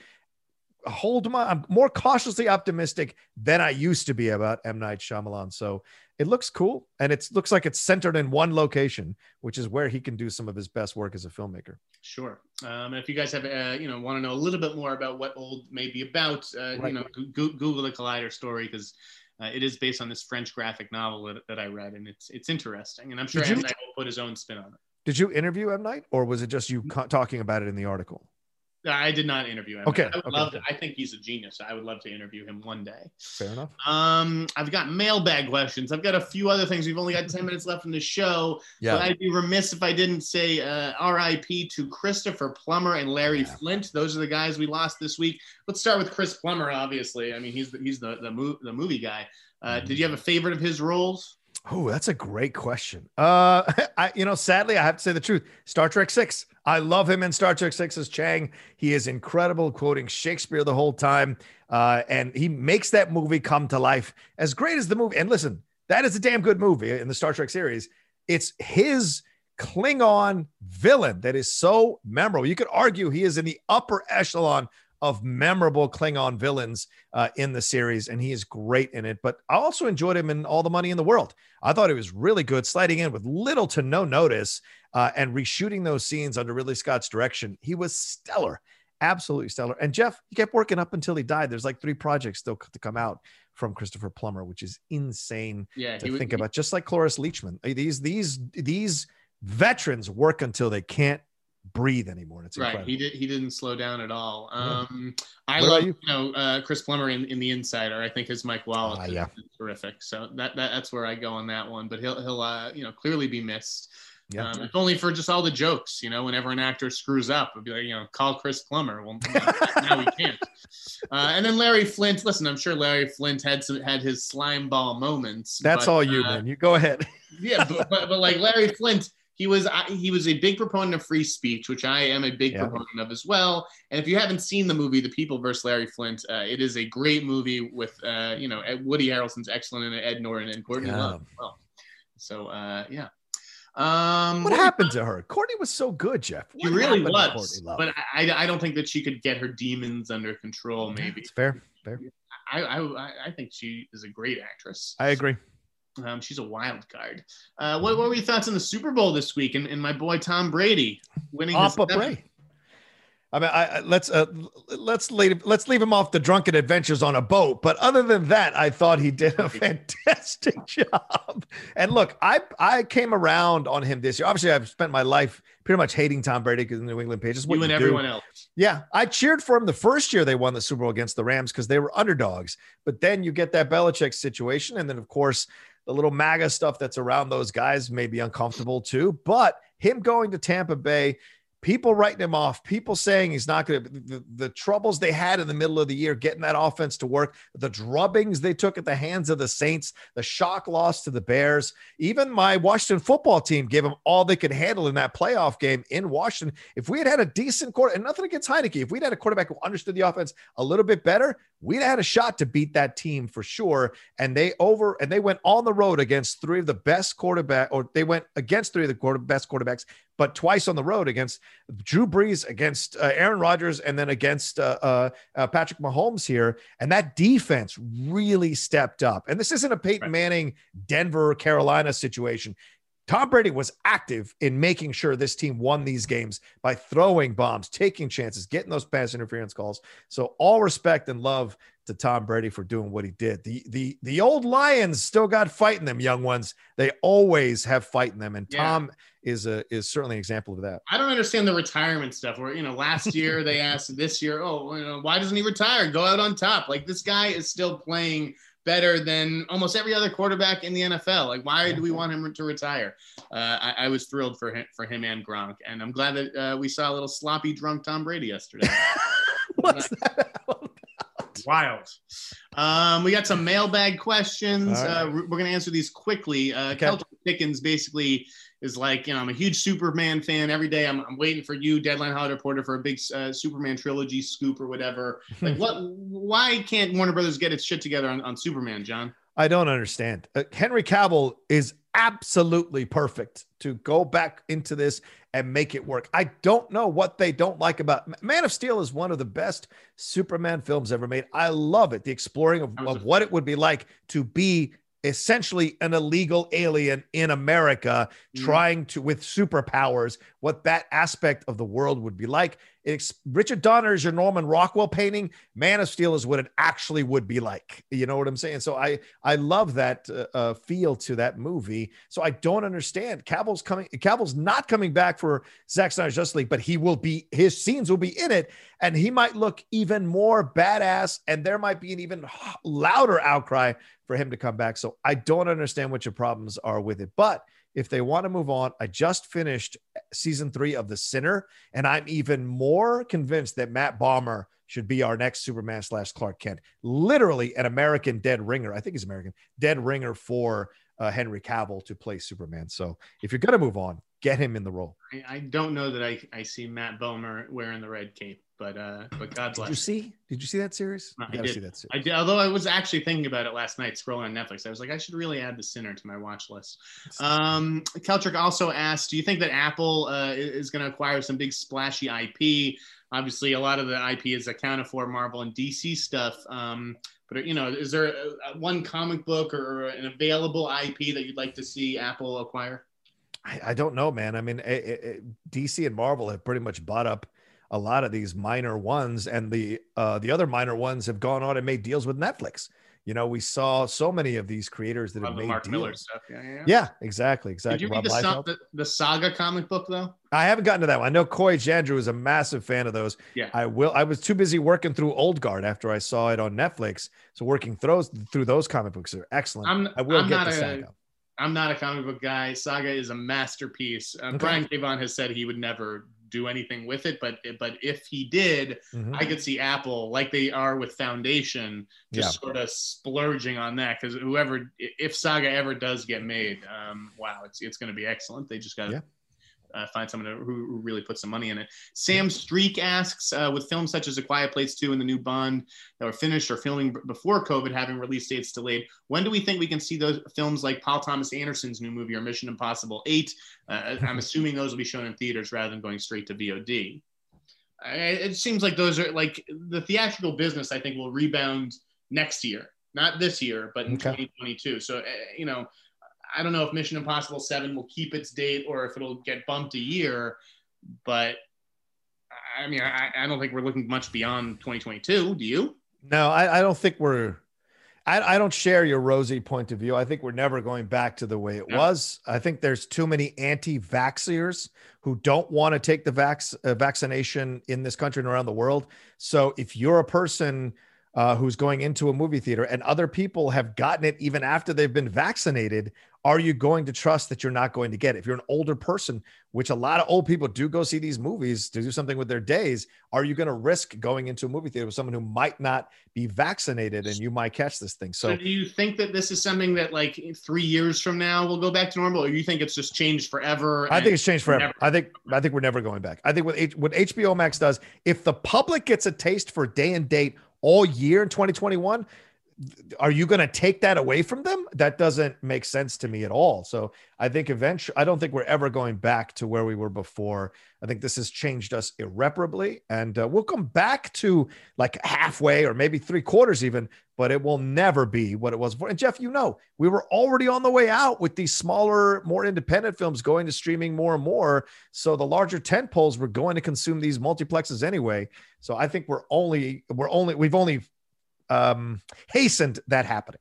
hold my I'm more cautiously optimistic than I used to be about M Night Shyamalan. So it looks cool, and it looks like it's centered in one location, which is where he can do some of his best work as a filmmaker. Sure. Um, if you guys have, uh, you know, want to know a little bit more about what Old may be about, uh, Right. you know, go- Google the Collider story because uh, it is based on this French graphic novel that, that I read, and it's it's interesting. And I'm sure Did you- M. Night will put his own spin on it. Did you interview M Night, or was it just you co- talking about it in the article? I did not interview him. Okay. I would okay, love to, I think he's a genius. I would love to interview him one day. Fair enough. Um, I've got mailbag questions. I've got a few other things. We've only got 10 minutes left in the show. Yeah. But I'd be remiss if I didn't say uh, RIP to Christopher Plummer and Larry Yeah. Flynt. Those are the guys we lost this week. Let's start with Chris Plummer, obviously. I mean, he's the, he's the, the, mo- the movie guy. Uh, Mhm. Did you have a favorite of his roles? Oh, that's a great question. Uh, I, you know, sadly, I have to say the truth. Star Trek Six. I love him in Star Trek Six as Chang. He is incredible, quoting Shakespeare the whole time, uh, and he makes that movie come to life. As great as the movie, and listen, that is a damn good movie in the Star Trek series. It's his Klingon villain that is so memorable. You could argue he is in the upper echelon of memorable Klingon villains uh, in the series, and he is great in it. But I also enjoyed him in All the Money in the World. I thought he was really good, sliding in with little to no notice uh, and reshooting those scenes under Ridley Scott's direction. He was stellar, absolutely stellar. And Jeff, he kept working up until he died. There's like three projects still to come out from Christopher Plummer, which is insane Yeah, to was- think about. Just like Cloris Leachman, these these these veterans work until they can't breathe anymore. It's Right, incredible. he did. He didn't slow down at all. Yeah. Um, I What love you? you know uh, Chris Plummer in, in the Insider. I think his Mike Wallace is- yeah. is terrific. So that, that that's where I go on that one. But he'll he'll uh, you know clearly be missed. Yeah. Um, if only for just all the jokes, you know, whenever an actor screws up, it'd be like, you know, call Chris Plummer. Well, now we can't. Uh, and then Larry Flynt. Listen, I'm sure Larry Flynt had some had his slime ball moments. That's but, all you, uh, man. You go ahead. yeah, but, but but like Larry Flynt, he was he was a big proponent of free speech, which I am a big Yeah. proponent of as well. And if you haven't seen the movie The People versus Larry Flynt, uh, it is a great movie with uh, you know Woody Harrelson's excellent and Ed Norton and Courtney Yeah. Love. as Well, so uh, yeah. Um, What happened to her? Courtney was so good, Jeff. She really was, but I, I don't think that she could get her demons under control. Maybe It's fair. Fair. I, I I think she is a great actress. I agree. Um, she's a wild card. Uh, what, what were your thoughts on the Super Bowl this week and, and my boy Tom Brady winning his Papa seventh- I mean, I, I let's uh, let's leave let's leave him off the drunken adventures on a boat. But other than that, I thought he did a fantastic job. And look, I I came around on him this year. Obviously, I've spent my life pretty much hating Tom Brady because the New England Patriots. What You and do. everyone else. Yeah, I cheered for him the first year they won the Super Bowl against the Rams because they were underdogs. But then you get that Belichick situation, and then of course the little MAGA stuff that's around those guys may be uncomfortable too. But him going to Tampa Bay, people writing him off, people saying he's not going to. The, the troubles they had in the middle of the year getting that offense to work, the drubbings they took at the hands of the Saints, the shock loss to the Bears. Even my Washington football team gave them all they could handle in that playoff game in Washington. If we had had a decent quarter, and nothing against Heinicke, if we'd had a quarterback who understood the offense a little bit better, we'd had a shot to beat that team for sure. And they over and they went on the road against three of the best quarterback, or they went against three of the quarter, best quarterbacks, but twice on the road against Drew Brees, against uh, Aaron Rodgers, and then against uh, uh, uh, Patrick Mahomes here. And that defense really stepped up. And this isn't a Peyton Right. Manning, Denver, Carolina situation. Tom Brady was active in making sure this team won these games by throwing bombs, taking chances, getting those pass interference calls. So all respect and love to Tom Brady for doing what he did. The the the old Lions still got fighting them, young ones. They always have fighting them, and Yeah. Tom is a is certainly an example of that. I don't understand the retirement stuff. Where you know, last year they asked, this year, oh, you know, why doesn't he retire? Go out on top. Like this guy is still playing better than almost every other quarterback in the NFL. Like, why do we want him to retire? Uh, I, I was thrilled for him, for him and Gronk, and I'm glad that uh, we saw a little sloppy drunk Tom Brady yesterday. What's that? Wild. Um, we got some mailbag questions. Right. Uh, we're going to answer these quickly. Uh, Okay. Kelton Pickens basically is like, you know, I'm a huge Superman fan. Every day I'm, I'm waiting for you, Deadline Holiday Reporter, for a big uh, Superman trilogy scoop or whatever. Like, what? Why can't Warner Brothers get its shit together on, on Superman, John? I don't understand. Uh, Henry Cavill is absolutely perfect to go back into this and make it work. I don't know what they don't like about Man of Steel is one of the best Superman films ever made. I love it. The exploring of, of what it would be like to be essentially an illegal alien in America Mhm. trying to with superpowers what that aspect of the world would be like. It's, Richard Donner is your Norman Rockwell painting. Man of Steel is what it actually would be like. You know what I'm saying? So I I love that uh, uh, feel to that movie. So I don't understand. Cavill's coming. Cavill's not coming back for Zack Snyder's Justice League, but he will be. His scenes will be in it, and he might look even more badass. And there might be an even louder outcry for him to come back. So I don't understand what your problems are with it, but if they want to move on. I just finished season three of The Sinner, and I'm even more convinced that Matt Bomer should be our next Superman slash Clark Kent. Literally an American dead ringer. I think he's American dead ringer for uh, Henry Cavill to play Superman. So if you're going to move on, get him in the role. I, I don't know that I, I see Matt Bomer wearing the red cape but uh, but God bless. Did you see? Did you see that series? No, I did. See that series. I did. Although I was actually thinking about it last night, scrolling on Netflix. I was like, I should really add The Sinner to my watch list. Um, Keltrick also asked, do you think that Apple uh, is going to acquire some big splashy IP? Obviously, a lot of the IP is accounted for Marvel and DC stuff. Um, but you know, is there a, a one comic book or an available IP that you'd like to see Apple acquire? I, I don't know, man. I mean, it, it, DC and Marvel have pretty much bought up a lot of these minor ones, and the uh, the other minor ones have gone on and made deals with Netflix. You know, we saw so many of these creators that have made Mark deals. Miller stuff. Yeah, yeah, yeah. exactly, exactly. Did you read the, the, the, Saga comic book though? I haven't gotten to that one. I know Coy Jandreau is a massive fan of those. Yeah, I will. I was too busy working through Old Guard after I saw it on Netflix. So working through those, through those comic books are excellent. I'm, I will I'm get to Saga. I'm not a comic book guy. Saga is a masterpiece. Um, okay. Brian K. Vaughan has said he would never do anything with it. But but if he did, mm-hmm. I could see Apple like they are with Foundation, just yeah. sort of splurging on that because whoever if Saga ever does get made, um, wow, it's it's going to be excellent. They just got to yeah uh, find someone who, who, really put some money in it. Sam Streak asks, uh, with films such as A Quiet Place 2 and the new Bond that were finished or filming before COVID, having release dates delayed, when do we think we can see those films like Paul Thomas Anderson's new movie or Mission Impossible 8? Uh, I'm assuming those will be shown in theaters rather than going straight to VOD. it seems like those are like the theatrical business, I think, will rebound next year, not this year, but in okay. 2022. So, uh, you know, I don't know if Mission Impossible 7 will keep its date or if it'll get bumped a year, but I mean, I, I don't think we're looking much beyond 2022. Do you? No, I, I don't think we're. I, I, don't share your rosy point of view. I think we're never going back to the way it no. was. I think there's too many anti-vaxxers who don't want to take the vax, uh, vaccination in this country and around the world. So if you're a person uh, who's going into a movie theater and other people have gotten it even after they've been vaccinated, are you going to trust that you're not going to get it? If you're an older person, which a lot of old people do go see these movies to do something with their days, are you going to risk going into a movie theater with someone who might not be vaccinated and you might catch this thing? So, so do you think that this is something that like three years from now will go back to normal, or you think it's just changed forever? I think it's changed forever. Never- I think I think we're never going back. I think what H- what HBO Max does, if the public gets a taste for day and date all year in 2021 are you going to take that away from them? That doesn't make sense to me at all. So I think eventually, I don't think we're ever going back to where we were before. I think this has changed us irreparably, and uh, we'll come back to like halfway or maybe three quarters even, but it will never be what it was before. And Jeff, you know, we were already on the way out with these smaller, more independent films going to streaming more and more. So the larger tent poles were going to consume these multiplexes anyway. So I think we're only, we're only, we've only um, hastened that happening.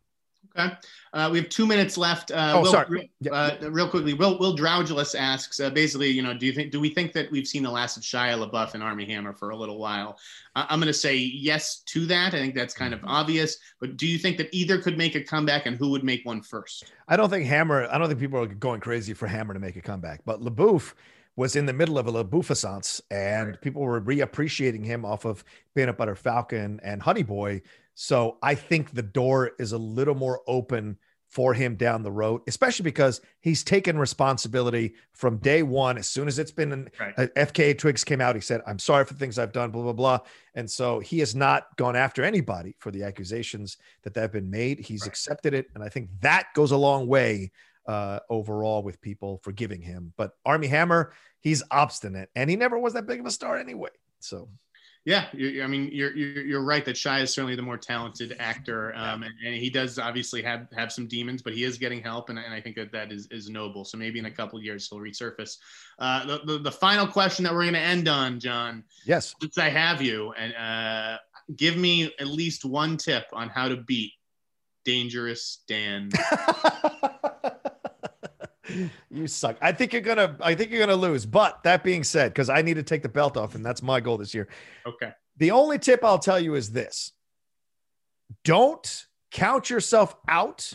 Okay. Uh, we have two minutes left. Uh, oh, Will, sorry. Uh, real quickly, Will Will Drougulus asks, uh, basically, you know, do you think do we think that we've seen the last of Shia LaBeouf and Armie Hammer for a little while? I'm going to say yes to that. I think that's kind of mm-hmm. obvious. But do you think that either could make a comeback, and who would make one first? I don't think Hammer. I don't think people are going crazy for Hammer to make a comeback, but LaBeouf was in the middle of a LaBeoufissance, and people were reappreciating him off of Peanut Butter Falcon and Honey Boy so I think the door is a little more open for him down the road, especially because he's taken responsibility from day one. As soon as it's been right. uh, FKA Twigs came out, he said, I'm sorry for things I've done, blah, blah, blah. And so he has not gone after anybody for the accusations that have been made. He's right. accepted it. And I think that goes a long way uh, overall with people forgiving him. But Armie Hammer, he's obstinate and he never was that big of a star anyway. So Yeah, I mean, you're, you're, you're right that Shia is certainly the more talented actor, um, and, and, he does obviously have have some demons, but he is getting help, and, and I think that that is, is noble. So maybe in a couple years he'll resurface. Uh, the, the, the final question that we're going to end on, John. Yes. Since I have you, and uh, give me at least one tip on how to beat Dangerous Dan. you suck. I think you're gonna. I think you're gonna lose. But that being said, because I need to take the belt off, and that's my goal this year. Okay. The only tip I'll tell you is this: don't count yourself out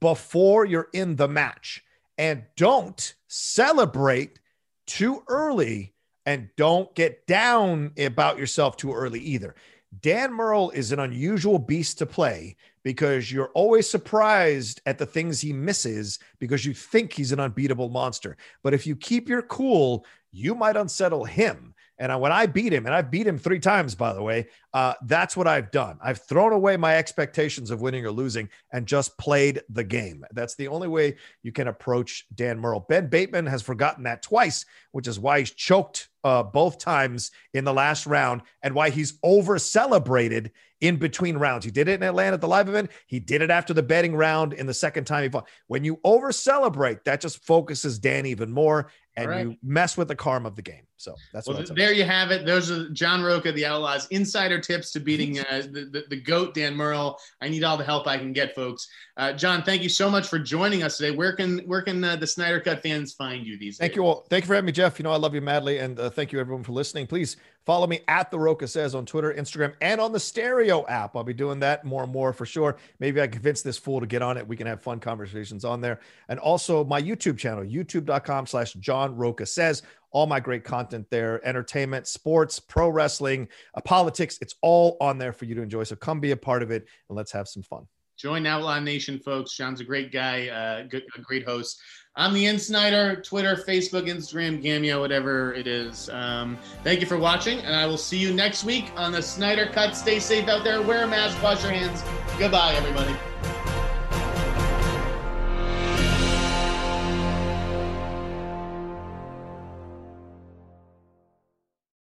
before you're in the match, and don't celebrate too early, and don't get down about yourself too early either. Dan Murrell is an unusual beast to play because you're always surprised at the things he misses because you think he's an unbeatable monster. But if you keep your cool, you might unsettle him. And when I beat him, and I've beat him three times, by the way, uh, that's what I've done. I've thrown away my expectations of winning or losing and just played the game. That's the only way you can approach Dan Murrell. Ben Bateman has forgotten that twice, which is why he's choked uh, both times in the last round and why he's over celebrated in between rounds. He did it in Atlanta at the live event. He did it after the betting round in the second time he fought. When you over celebrate, that just focuses Dan even more and right. you mess with the karma of the game. So that's what. well, there you have it. Those are John Rocha, the Outlaws insider tips to beating uh, the, the, the, goat Dan Murrell. I need all the help I can get, folks. Uh, John, thank you so much for joining us today. Where can where can uh, the Sneider Cut fans find you these thank days? Thank you all. Thank you for having me, Jeff. You know I love you madly, and uh, thank you everyone for listening. Please follow me at the Rocha says on Twitter, Instagram, and on the Stereo app. I'll be doing that more and more for sure. Maybe I convince this fool to get on it. We can have fun conversations on there, and also my YouTube channel, YouTube.com/slash John Rocha says all my great content there entertainment, sports, pro wrestling, uh, politics. It's all on there for you to enjoy. So come be a part of it and let's have some fun. Join Outlaw Nation, folks. John's a great guy, uh, good, a great host. I'm the InSneider, Twitter, Facebook, Instagram, Cameo, whatever it is. Um, thank you for watching, and I will see you next week on the Sneider Cut. Stay safe out there. Wear a mask. Wash your hands. Goodbye, everybody.